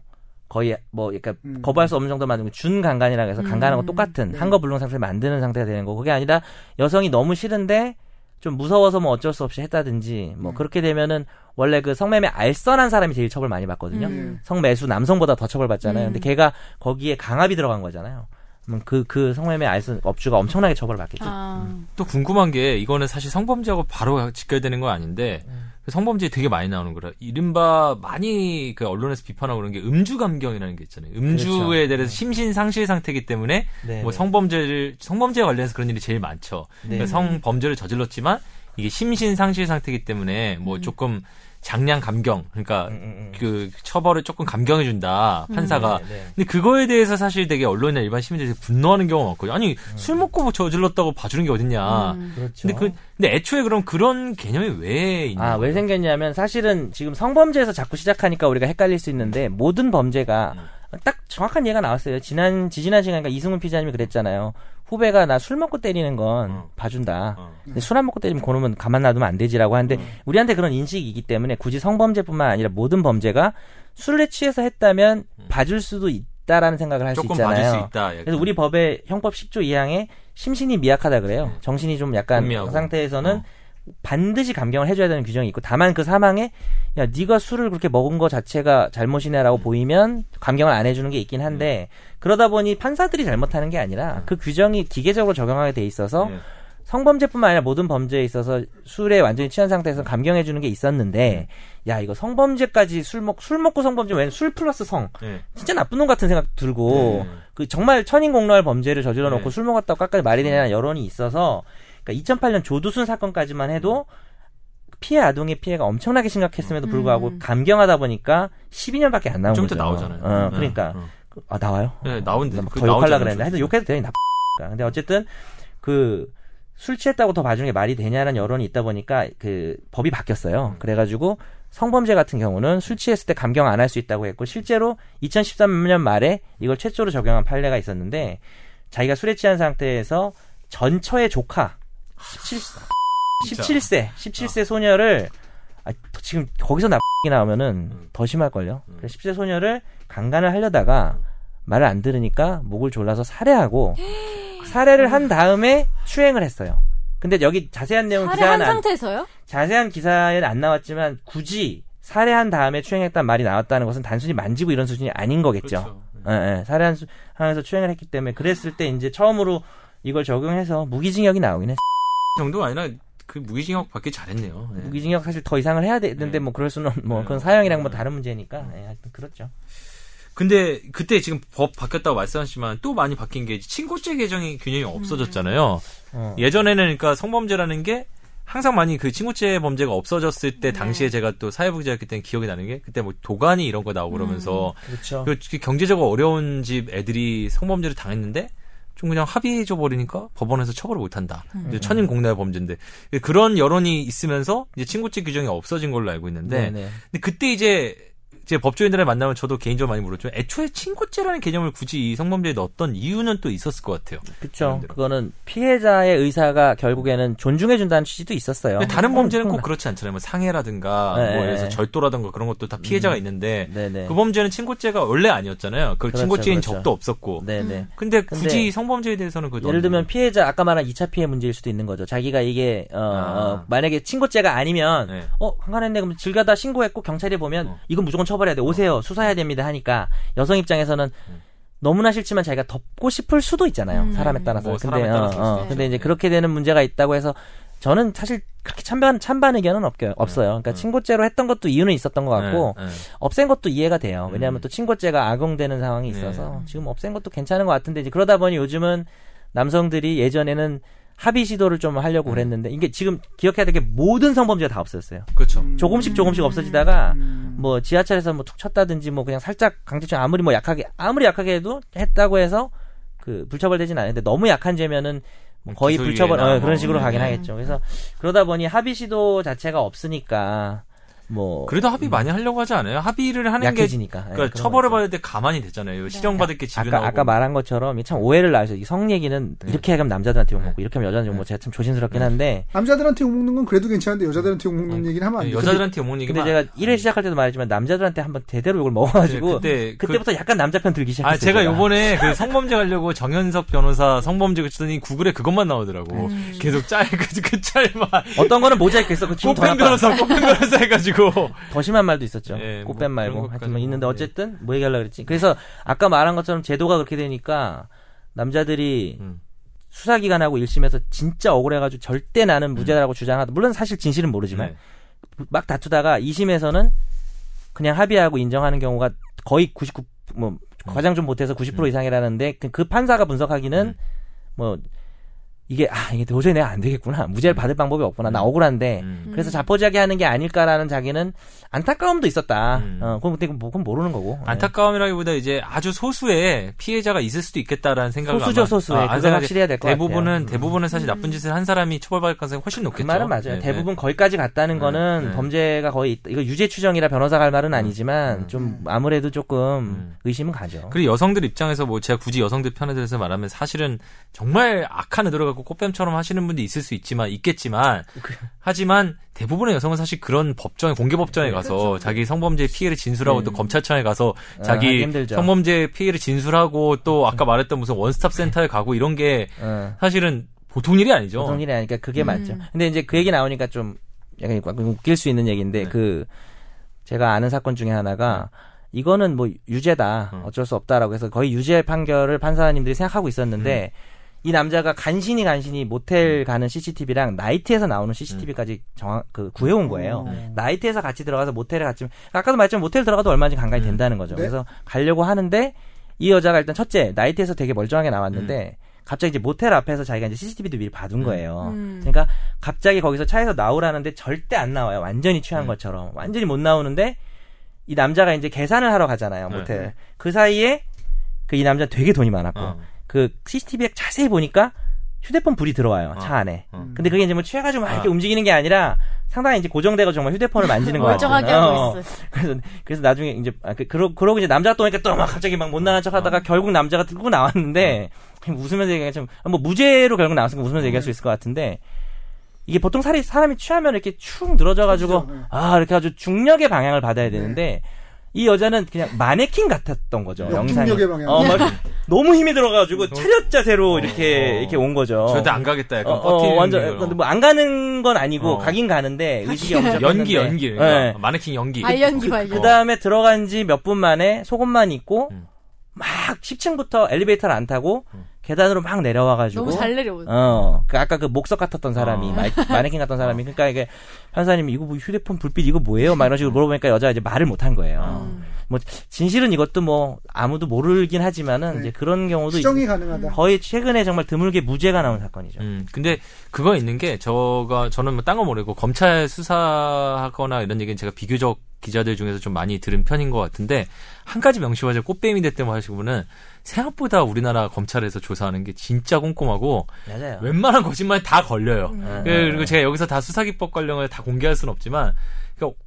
거의 뭐 그러니까 음. 거부할 수 없는 정도 만들고 준 강간이라 해서 강간하고 음. 똑같은 네. 한거 불능 상태를 만드는 상태가 되는 거고 그게 아니라 여성이 너무 싫은데 좀 무서워서 뭐 어쩔 수 없이 했다든지 뭐 음. 그렇게 되면은 원래 그 성매매 알선한 사람이 제일 처벌 많이 받거든요. 음. 성매수 남성보다 더 처벌 받잖아요. 음. 근데 걔가 거기에 강압이 들어간 거잖아요. 그럼 그, 그 성매매 알선 업주가 엄청나게 처벌을 받겠죠. 아. 또 궁금한 게 이거는 사실 성범죄하고 바로 직결되는 건 아닌데 음. 그 성범죄 되게 많이 나오는 거라 이른바 많이 그 언론에서 비판하고 그런 게 음주 감경이라는 게 있잖아요. 음주에 그렇죠. 대해서 심신 상실 상태이기 때문에 네, 뭐 네. 성범죄를 성범죄에 관련해서 그런 일이 제일 많죠. 네. 그러니까 성범죄를 저질렀지만 이게 심신 상실 상태이기 때문에 뭐 조금 장량 감경 그러니까 음, 음, 음. 그 처벌을 조금 감경해 준다 판사가 네, 네. 근데 그거에 대해서 사실 되게 언론이나 일반 시민들이 분노하는 경우가 많거든요. 아니 술 먹고 뭐 저질렀다고 봐주는 게 어딨냐. 음. 그렇죠. 근데 그 근데 애초에 그럼 그런 개념이 왜 있는 아, 왜 거예요? 생겼냐면 사실은 지금 성범죄에서 자꾸 시작하니까 우리가 헷갈릴 수 있는데 모든 범죄가 딱 정확한 예가 나왔어요. 지난 지지난 시간에 이승훈 피자님이 그랬잖아요. 후배가 나 술 먹고 때리는 건 어. 봐준다. 어. 근데 술 안 먹고 때리면 그놈은 가만 놔두면 안 되지라고 하는데 우리한테 그런 인식이기 때문에 굳이 성범죄뿐만 아니라 모든 범죄가 술에 취해서 했다면 봐줄 수도 있다라는 생각을 할 수 있잖아요. 봐줄 수 있다. 그래서 우리 법의 형법 10조 2항에 심신이 미약하다 그래요. 정신이 좀 약간. 그 상태에서는 어. 반드시 감경을 해줘야 되는 규정이 있고 다만 그 사망에 야 네가 술을 그렇게 먹은 거 자체가 잘못이네라고 보이면 감경을 안 해주는 게 있긴 한데 그러다 보니 판사들이 잘못하는 게 아니라 그 규정이 기계적으로 적용하게 돼 있어서 네. 성범죄뿐만 아니라 모든 범죄에 있어서 술에 완전히 취한 상태에서 감경해 주는 게 있었는데 야 이거 성범죄까지 술 먹 술 먹고 성범죄 왜 술 플러스 성 네. 진짜 나쁜 놈 같은 생각 들고 네. 그 정말 천인공노할 범죄를 저질러 놓고 네. 술 먹었다고 깎아야 말이 되냐는 여론이 있어서 그러니까 2008년 조두순 사건까지만 해도 피해 아동의 피해가 엄청나게 심각했음에도 불구하고 음. 감경하다 보니까 12년밖에 안 나온 좀 거죠. 이따 나오잖아요. 어, 네. 그러니까 어. 아 나와요? 네, 나온대. 나막 그더 욕하려 그랬는데 하여튼 욕해도 돼. 나 근데 어쨌든 그 술 취했다고 더 봐주는 게 말이 되냐는 여론이 있다 보니까 그 법이 바뀌었어요. 그래가지고 성범죄 같은 경우는 술 취했을 때 감경 안 할 수 있다고 했고 실제로 2013년 말에 이걸 최초로 적용한 판례가 있었는데 자기가 술에 취한 상태에서 전처의 조카 17, 17세 17세 소녀를 아, 지금 거기서 나이 나오면은 음. 더 심할걸요. 그래서 10세 소녀를 강간을 하려다가 말을 안 들으니까 목을 졸라서 살해하고 살해를 한 다음에 추행을 했어요. 근데 여기 자세한 내용 기사는 안, 상태에서요? 자세한 기사에는 안 나왔지만 굳이 살해한 다음에 추행했다는 말이 나왔다는 것은 단순히 만지고 이런 수준이 아닌 거겠죠. 그렇죠. 예, 예. 살해한 수, 하면서 추행을 했기 때문에 그랬을 때 이제 처음으로 이걸 적용해서 무기징역이 나오긴 했어요. 그 정도가 아니라 그 무기징역 받기 잘했네요. 예. 무기징역 사실 더 이상을 해야 되는데 네. 뭐 그럴 수는 뭐 네. 그건 사형이랑 뭐 다른 문제니까 예, 하여튼 그렇죠. 근데 그때 지금 법 바뀌었다고 말씀하시지만 또 많이 바뀐 게 친고죄 개정이 균형이 없어졌잖아요. 어. 예전에는 그러니까 성범죄라는 게 항상 많이 그 친고죄 범죄가 없어졌을 때 당시에 제가 또 사회부기자였기 때문에 기억이 나는 게 그때 뭐 도가니 이런 거 나오고 그러면서 그렇죠. 그 경제적으로 어려운 집 애들이 성범죄를 당했는데 좀 그냥 합의해줘 버리니까 법원에서 처벌을 못한다. 이제 천인 공날 범죄인데 그런 여론이 있으면서 이제 친고죄 규정이 없어진 걸로 알고 있는데 네, 네. 근데 그때 이제 제 법조인들을 만나면 저도 개인적으로 많이 물었죠. 애초에 친고죄라는 개념을 굳이 이 성범죄에 넣었던 이유는 또 있었을 것 같아요. 그렇죠. 그거는 피해자의 의사가 결국에는 존중해 준다는 취지도 있었어요. 근데 다른 범죄는 꼭 음. 그렇지 않잖아요. 뭐 상해라든가 네, 뭐 네. 절도라든가 그런 것도 다 피해자가 있는데 네네. 그 범죄는 친고죄가 원래 아니었잖아요. 그 그렇죠, 친고죄인 그렇죠. 적도 없었고. 네네. 근데 근데 굳이 성범죄에 대해서는 그 예를 들면 피해자 아까 말한 2차 피해 문제일 수도 있는 거죠. 자기가 이게 어, 아. 어, 만약에 친고죄가 아니면 네. 어 강간했네 그럼 질 가다 신고했고 경찰이 보면 어. 이건 무조건 처벌 해야 돼 오세요 수사해야 됩니다 하니까 여성 입장에서는 음. 너무나 싫지만 자기가 덮고 싶을 수도 있잖아요 음. 사람에 따라서 뭐 근데 사람에 따라서 어, 어, 수 근데. 이제 네. 그렇게 되는 문제가 있다고 해서 저는 사실 그렇게 찬반 찬반 의견은 없게, 없어요. 그러니까 음. 친고죄로 했던 것도 이유는 있었던 것 같고 네, 네. 없앤 것도 이해가 돼요. 왜냐하면 음. 또 친고죄가 악용되는 상황이 있어서 네. 지금 없앤 것도 괜찮은 것 같은데 이제 그러다 보니 요즘은 남성들이 예전에는 합의 시도를 좀 하려고 음. 그랬는데 이게 지금 기억해야 될 게 모든 성범죄가 다 없었어요. 그렇죠. 조금씩 조금씩 없어지다가 음. 뭐 지하철에서 뭐 툭 쳤다든지 뭐 그냥 살짝 강제추행 아무리 뭐 약하게 아무리 약하게 해도 했다고 해서 그 불처벌되진 않는데 너무 약한 죄면은 뭐 거의 불처벌 어, 뭐 그런 식으로 가긴 네. 하겠죠. 그래서 그러다 보니 합의 시도 자체가 없으니까 뭐 그래도 합의 많이 하려고 하지 않아요? 합의를 하는 게 약해지니까. 예, 그러니까 처벌을. 받을 때 가만히 되잖아요. 실형 받을 게 집에 아까 나오고. 아까 말한 것처럼 참 오해를 낳아서 이성 얘기는 네. 이렇게 하면 남자들한테 욕 먹고 이렇게 하면 여자한테 욕 먹고 제가 참 조심스럽긴 한데 남자들한테 욕 먹는 건 그래도 괜찮은데 여자들한테 욕 먹는 네. 얘기는 하면 안 네, 돼. 여자들한테 욕 먹는 근데 얘기만 제가 1회 시작할 때도 말했지만 남자들한테 한번 제대로 욕을 먹어가지고 네, 그때 그때 부터 약간 남자 편 들기 시작했어요. 아, 제가 요번에 그 성범죄 하려고 정현석 변호사 성범죄 그쳤더니 구글에 그것만 나오더라고. 음. 계속 짤, 그, 그 짤만. 어떤 거는 모자이크 했어. 그 꽃뱀. 변호사, 꽃뱀 변호사 해가지고. 더 심한 말도 있었죠. 예, 뭐 꽃뱀 말고. 하여튼 뭐 있는데 뭐, 어쨌든 뭐 얘기하려고 그랬지. 그래서 아까 말한 것처럼 제도가 그렇게 되니까 남자들이 음. 수사기관하고 1심에서 진짜 억울해가지고 절대 나는 무죄라고 주장하다. 물론 사실 진실은 모르지만 네. 막 다투다가 2심에서는 그냥 합의하고 인정하는 경우가 거의 99, 뭐, 과장 좀 못해서 90% 음. 이상이라는데 그, 그 판사가 분석하기는 음. 뭐, 이게, 아, 이게 도저히 내가 안 되겠구나. 무죄를 받을 방법이 없구나. 나 음. 억울한데. 음. 그래서 자포자기 하는 게 아닐까라는 자기는 안타까움도 있었다. 음. 어, 그럼 근데 뭐, 그건 모르는 거고. 안타까움이라기보다 이제 아주 소수의 피해자가 있을 수도 있겠다라는 생각을 소수죠, 아마- 소수. 아, 예, 안 그건 생각해- 확실히 해야 될 것 같아요. 대부분은 음. 대부분은 사실 나쁜 짓을 한 사람이 처벌받을 가능성이 훨씬 높겠죠. 그 말은 맞아요. 네, 대부분 네. 거기까지 갔다는 네, 거는 네. 범죄가 거의 있다. 이거 유죄 추정이라 변호사가 할 말은 아니지만 음. 좀 아무래도 조금 음. 의심은 가죠. 그리고 여성들 입장에서 뭐 제가 굳이 여성들 편에 대해서 말하면 사실은 정말 악한 의도를 갖고 꽃뱀처럼 하시는 분도 있을 수 있지만 있겠지만 하지만 대부분의 여성은 사실 그런 법정 공개 법정에 가서 자기 성범죄 피해를 진술하고 네. 또 검찰청에 가서 아, 자기 힘들죠. 성범죄 피해를 진술하고 또 아까 말했던 무슨 원스톱 센터에 가고 이런 게 어. 사실은 보통 일이 아니죠. 보통 일이 아니까 그게 음. 맞죠. 근데 이제 그 얘기 나오니까 좀 약간 웃길 수 있는 얘기인데 네. 그 제가 아는 사건 중에 하나가 이거는 뭐 유죄다 음. 어쩔 수 없다라고 해서 거의 유죄 판결을 판사님들이 생각하고 있었는데 음. 이 남자가 간신히 간신히 모텔 가는 CCTV랑 나이트에서 나오는 CCTV까지 정확 그 구해온 거예요. 어. 나이트에서 같이 들어가서 모텔에 갔지만 아까도 말했지만 모텔 들어가도 얼마든지 간간히 음. 된다는 거죠. 네. 그래서 가려고 하는데 이 여자가 일단 첫째 나이트에서 되게 멀쩡하게 나왔는데 갑자기 이제 모텔 앞에서 자기가 이제 CCTV도 미리 봐둔 음. 거예요. 음. 그러니까 갑자기 거기서 차에서 나오라는데 절대 안 나와요. 완전히 취한 음. 것처럼 완전히 못 나오는데 이 남자가 이제 계산을 하러 가잖아요. 네. 모텔. 그 사이에 그 이 남자 되게 돈이 많았고 어. 그 CCTV에 자세히 보니까 휴대폰 불이 들어와요 어. 차 안에. 어. 근데 그게 이제 뭐 취해가지고 막 이렇게 아. 움직이는 게 아니라 상당히 이제 고정되고 정말 휴대폰을 만지는 거 같아요. 멀쩡하게 어. 하고 있어. 그래서 그래서 나중에 이제 아, 그, 그러, 그러고 이제 남자가 또 오니까 또 막 갑자기 막 못 나간 척하다가 결국 남자가 들고 나왔는데 그냥 웃으면서 얘기하면 좀뭐 무죄로 결국 나왔으니까 웃으면서 얘기할 수 있을 것 같은데 이게 보통 사람이, 사람이 취하면 이렇게 축 늘어져가지고. 네. 아 이렇게 아주 중력의 방향을 받아야 되는데 이 여자는 그냥 마네킹 같았던 거죠. 영상이. 어, 막 너무 힘이 들어가지고 차렷 자세로 이렇게 이렇게 온 거죠. 절대 안 가겠다. 약간 어, 어, 완전 뭐안 가는 건 아니고 어. 가긴 가는데 의식이 없었는데 연기 연기. 네. 마네킹 연기. 발연기 발연. 그 다음에 들어간 지 몇 분 만에 속옷만 입고 음. 막 10층부터 엘리베이터를 안 타고 계단으로 막 내려와가지고 너무 잘 내려오네. 어, 그 아까 그 목석 같았던 사람이 어. 마이, 마네킹 같던 사람이 그러니까 이게 판사님이 이거 뭐 휴대폰 불빛 이거 뭐예요? 막 이런 식으로 물어보니까 여자가 이제 말을 못 한 거예요. 음. 뭐 진실은 이것도 뭐 아무도 모르긴 하지만은 네. 이제 그런 경우도 수정이 있- 가능하다. 거의 최근에 정말 드물게 무죄가 나온 사건이죠. 음, 근데 그거 있는 게 저가 저는 뭐 딴 거 모르고 검찰 수사하거나 이런 얘기는 제가 비교적 기자들 중에서 좀 많이 들은 편인 것 같은데 한 가지 명시하자 꽃뱀이 됐다고 하시고는 생각보다 우리나라 검찰에서 조사하는 게 진짜 꼼꼼하고 맞아요. 웬만한 거짓말 다 걸려요. 음. 그리고 제가 여기서 다 수사기법 관련을 다 공개할 수는 없지만 그러니까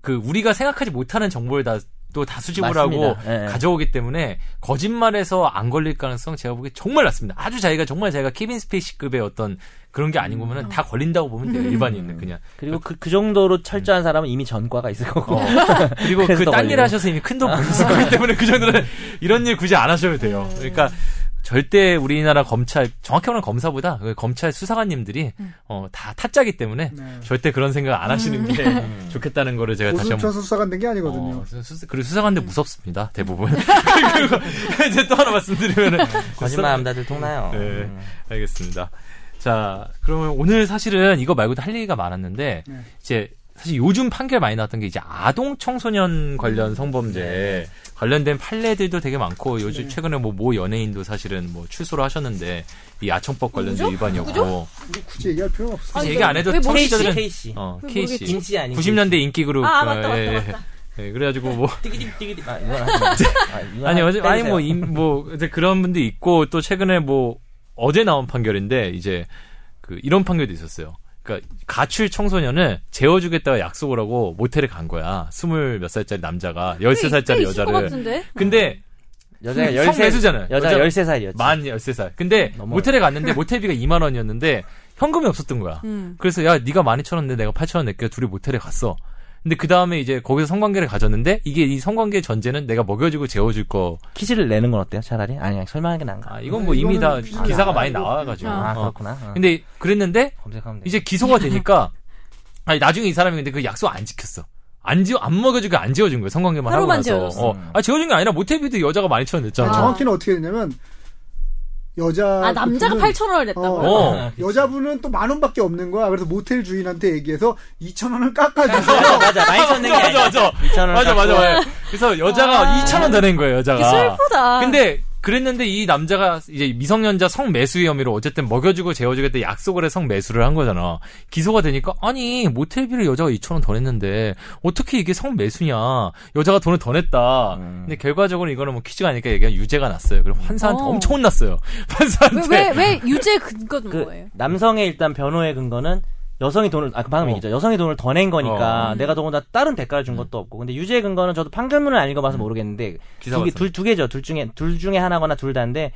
그 우리가 생각하지 못하는 정보를 다 또 다 수집을 맞습니다. 하고 예, 예. 가져오기 때문에 거짓말에서 안 걸릴 가능성 제가 보기에 정말 낮습니다. 아주 자기가 정말 자기가 케빈 스페이시급의 어떤 그런 게 아닌 거면은 다 걸린다고 보면 돼요. 일반인은 그냥. 그리고 그, 그 정도로 철저한 사람은 이미 전과가 있을 거고. 어. 그리고 그더딴일 걸리고. 하셔서 이미 큰 돈 벌었을 거기 때문에 그 정도는 이런 일 굳이 안 하셔도 돼요. 그러니까 절대 우리나라 검찰 정확히 말하면 검사보다 그 검찰 수사관님들이 어, 다 타짜기 때문에 네. 절대 그런 생각 안 하시는 게 좋겠다는 거를 제가 다시 한번 수사관 된 게 아니거든요. 어, 수, 그리고 수사관들 무섭습니다 대부분 그리고 이제 또 하나 말씀드리면은 거짓말하면 다들 통나요. 네, 음. 알겠습니다. 자, 그러면 오늘 사실은 이거 말고도 할 얘기가 많았는데 네. 이제 사실 요즘 판결 많이 나왔던 게 이제 아동 청소년 관련 성범죄 관련된 판례들도 되게 많고 요즘 네. 최근에 뭐 모 연예인도 사실은 뭐 출소를 하셨는데 이 아청법 관련된 누구죠? 위반이었고 우리 굳이 얘기할 필요는 없어. 굳이 아, 얘기 안 해도? 청취자들은 K씨. 어, 왜 K 씨 모르겠지? 김씨 아닌 90년대 인기 그룹 아, 맞다, 어, 맞다, 예, 맞다. 예, 그래가지고 뭐 띠기디 띠기디. 아, 이건. 아, 아니 하- 어제 아니. 뭐임뭐 이제 그런 분도 있고 또 최근에 뭐 어제 나온 판결인데 이제 그 이런 판결도 있었어요. 그러니까 가출 청소년을 재워주겠다고 약속을 하고 모텔에 간 거야. 스물 몇 살짜리 남자가 열세 살짜리 여자를. 같은데? 근데 여자가 성13 매수잖아요. 여자 여자- 13살이었지. 만 13살. 근데 너무 모텔에 갔는데 모텔비가 2만 원이었는데 현금이 없었던 거야. 음. 그래서 야 네가 12,000원 내 내가 8,000원 낼게 둘이 모텔에 갔어. 근데 그 다음에 이제 거기서 성관계를 가졌는데 이게 이 성관계 전제는 내가 먹여주고 재워줄 거. 퀴즈를 내는 건 어때요? 차라리? 아니, 그냥 설명하는 게 나은가? 아 이건 뭐 이미 다 기사가 아, 많이 이거- 나와가지고. 아, 어. 그렇구나. 어. 근데 그랬는데. 이제 기소가 되니까 아니 나중에 이 사람이 근데 그 약속 안 지켰어. 안 지워 안 먹여주고 안 지워준 거예요. 성관계만 하고 나서. 지워줬어. 어. 아 지워준 게 아니라 모텔비도 여자가 12,000원 냈잖아. 아. 정확히는 어떻게 됐냐면 여자 아, 남자가 그분은- 8,000원을 냈다고요? 어. 아, 여자분은 또 만 원밖에 없는 거야. 그래서 모텔 주인한테 얘기해서 2천 원을 깎아주세요. 맞아, 맞아. 맞아. 맞아. 2,000원 맞아, 맞아, 맞아. 그래서 여자가 아. 2,000원 더낸 거예요, 여자가. 되게 슬프다. 근데 그랬는데 이 남자가 이제 미성년자 성매수 혐의로 어쨌든 먹여주고 재워주겠다 약속을 해 성매수를 한 거잖아. 기소가 되니까 아니 모텔비를 여자가 2천 원 더 냈는데 어떻게 이게 성매수냐? 여자가 돈을 더 냈다. 음. 근데 결과적으로 이거는 뭐 퀴즈가 아니니까 얘기가 유죄가 났어요. 그럼 판사한테 어. 엄청 혼났어요. 판사한테. 왜, 왜, 왜 유죄 근거는 그 뭐예요? 남성의 일단 변호의 근거는 여성이 돈을 아 방금 어. 얘기죠. 여성이 돈을 더 낸 거니까 어. 내가 더군다나 다른 대가를 준 것도 없고. 근데 유죄의 근거는 저도 판결문을 안 읽어봐서 모르겠는데 기사 두, 개, 봤어요. 둘, 두 개죠. 둘 중에 둘 중에 하나거나 둘 다인데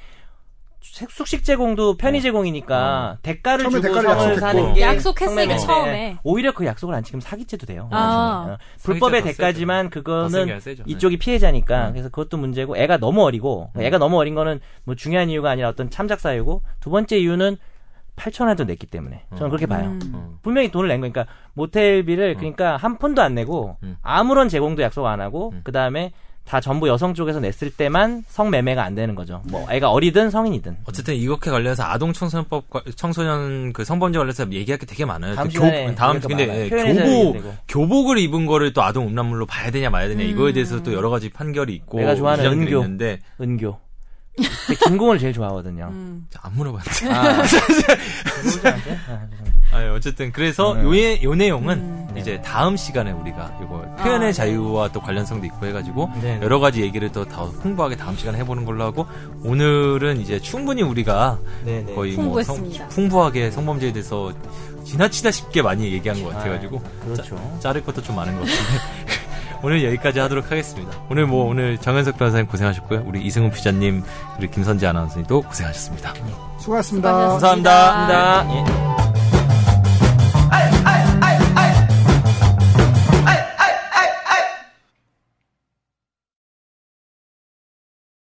색- 숙식 제공도 편의 제공이니까 대가를 처음에 주고 대가를 성을 약속했고. 사는 게 약속했으니까 처음에. 오히려 그 약속을 안 지키면 사기죄도 돼요. 아. 어, 불법의 대가지만 그거는. 네. 이쪽이 피해자니까 음. 그래서 그것도 문제고 애가 너무 어리고 애가 너무 어린 거는 뭐 중요한 이유가 아니라 어떤 참작 사유고 두 번째 이유는 8천 원도 냈기 때문에 저는 그렇게 봐요. 음. 어. 분명히 돈을 낸 거니까 모텔비를 그러니까 한 푼도 안 내고 음. 아무런 제공도 약속 안 하고 음. 그 다음에 다 전부 여성 쪽에서 냈을 때만 성매매가 안 되는 거죠. 뭐 애가 어리든 성인이든. 어쨌든 이렇게 관련해서 아동 청소년법 과- 청소년 그 성범죄 관련해서 얘기할 게 되게 많아요. 다음 또 시간에 다음 근데. 예, 교복. 교복을 입은 거를 또 아동 음란물로 봐야 되냐 마야 되냐 이거에 음. 대해서 또 여러 가지 판결이 있고 내가 좋아하는 은교. 있는데 은교. 김공을 제일 좋아하거든요. 음. 자, 안 물어봤는데. 아? 아. 아, 예, 어쨌든 그래서 음. 요, 요 내용은 음. 이제 다음 시간에 우리가 이거 표현의 아, 자유와 또 관련성도 있고 해가지고 네, 네. 여러 가지 얘기를 또더 풍부하게 다음 시간에 해보는 걸로 하고 오늘은 이제 충분히 우리가 네, 네. 거의 뭐 성. 풍부하게 성범죄에 대해서 지나치다 싶게 많이 얘기한 것 같아가지고 아, 그렇죠. 자, 자를 것도 좀 많은 것 같은데 오늘 여기까지 하도록 하겠습니다. 오늘 뭐 오늘 정현석 변호사님 고생하셨고요. 우리 이승훈 피자님 그리고 김선재 아나운서님도 고생하셨습니다. 수고하셨습니다. 수고하셨습니다. 감사합니다. 감사합니다. 예.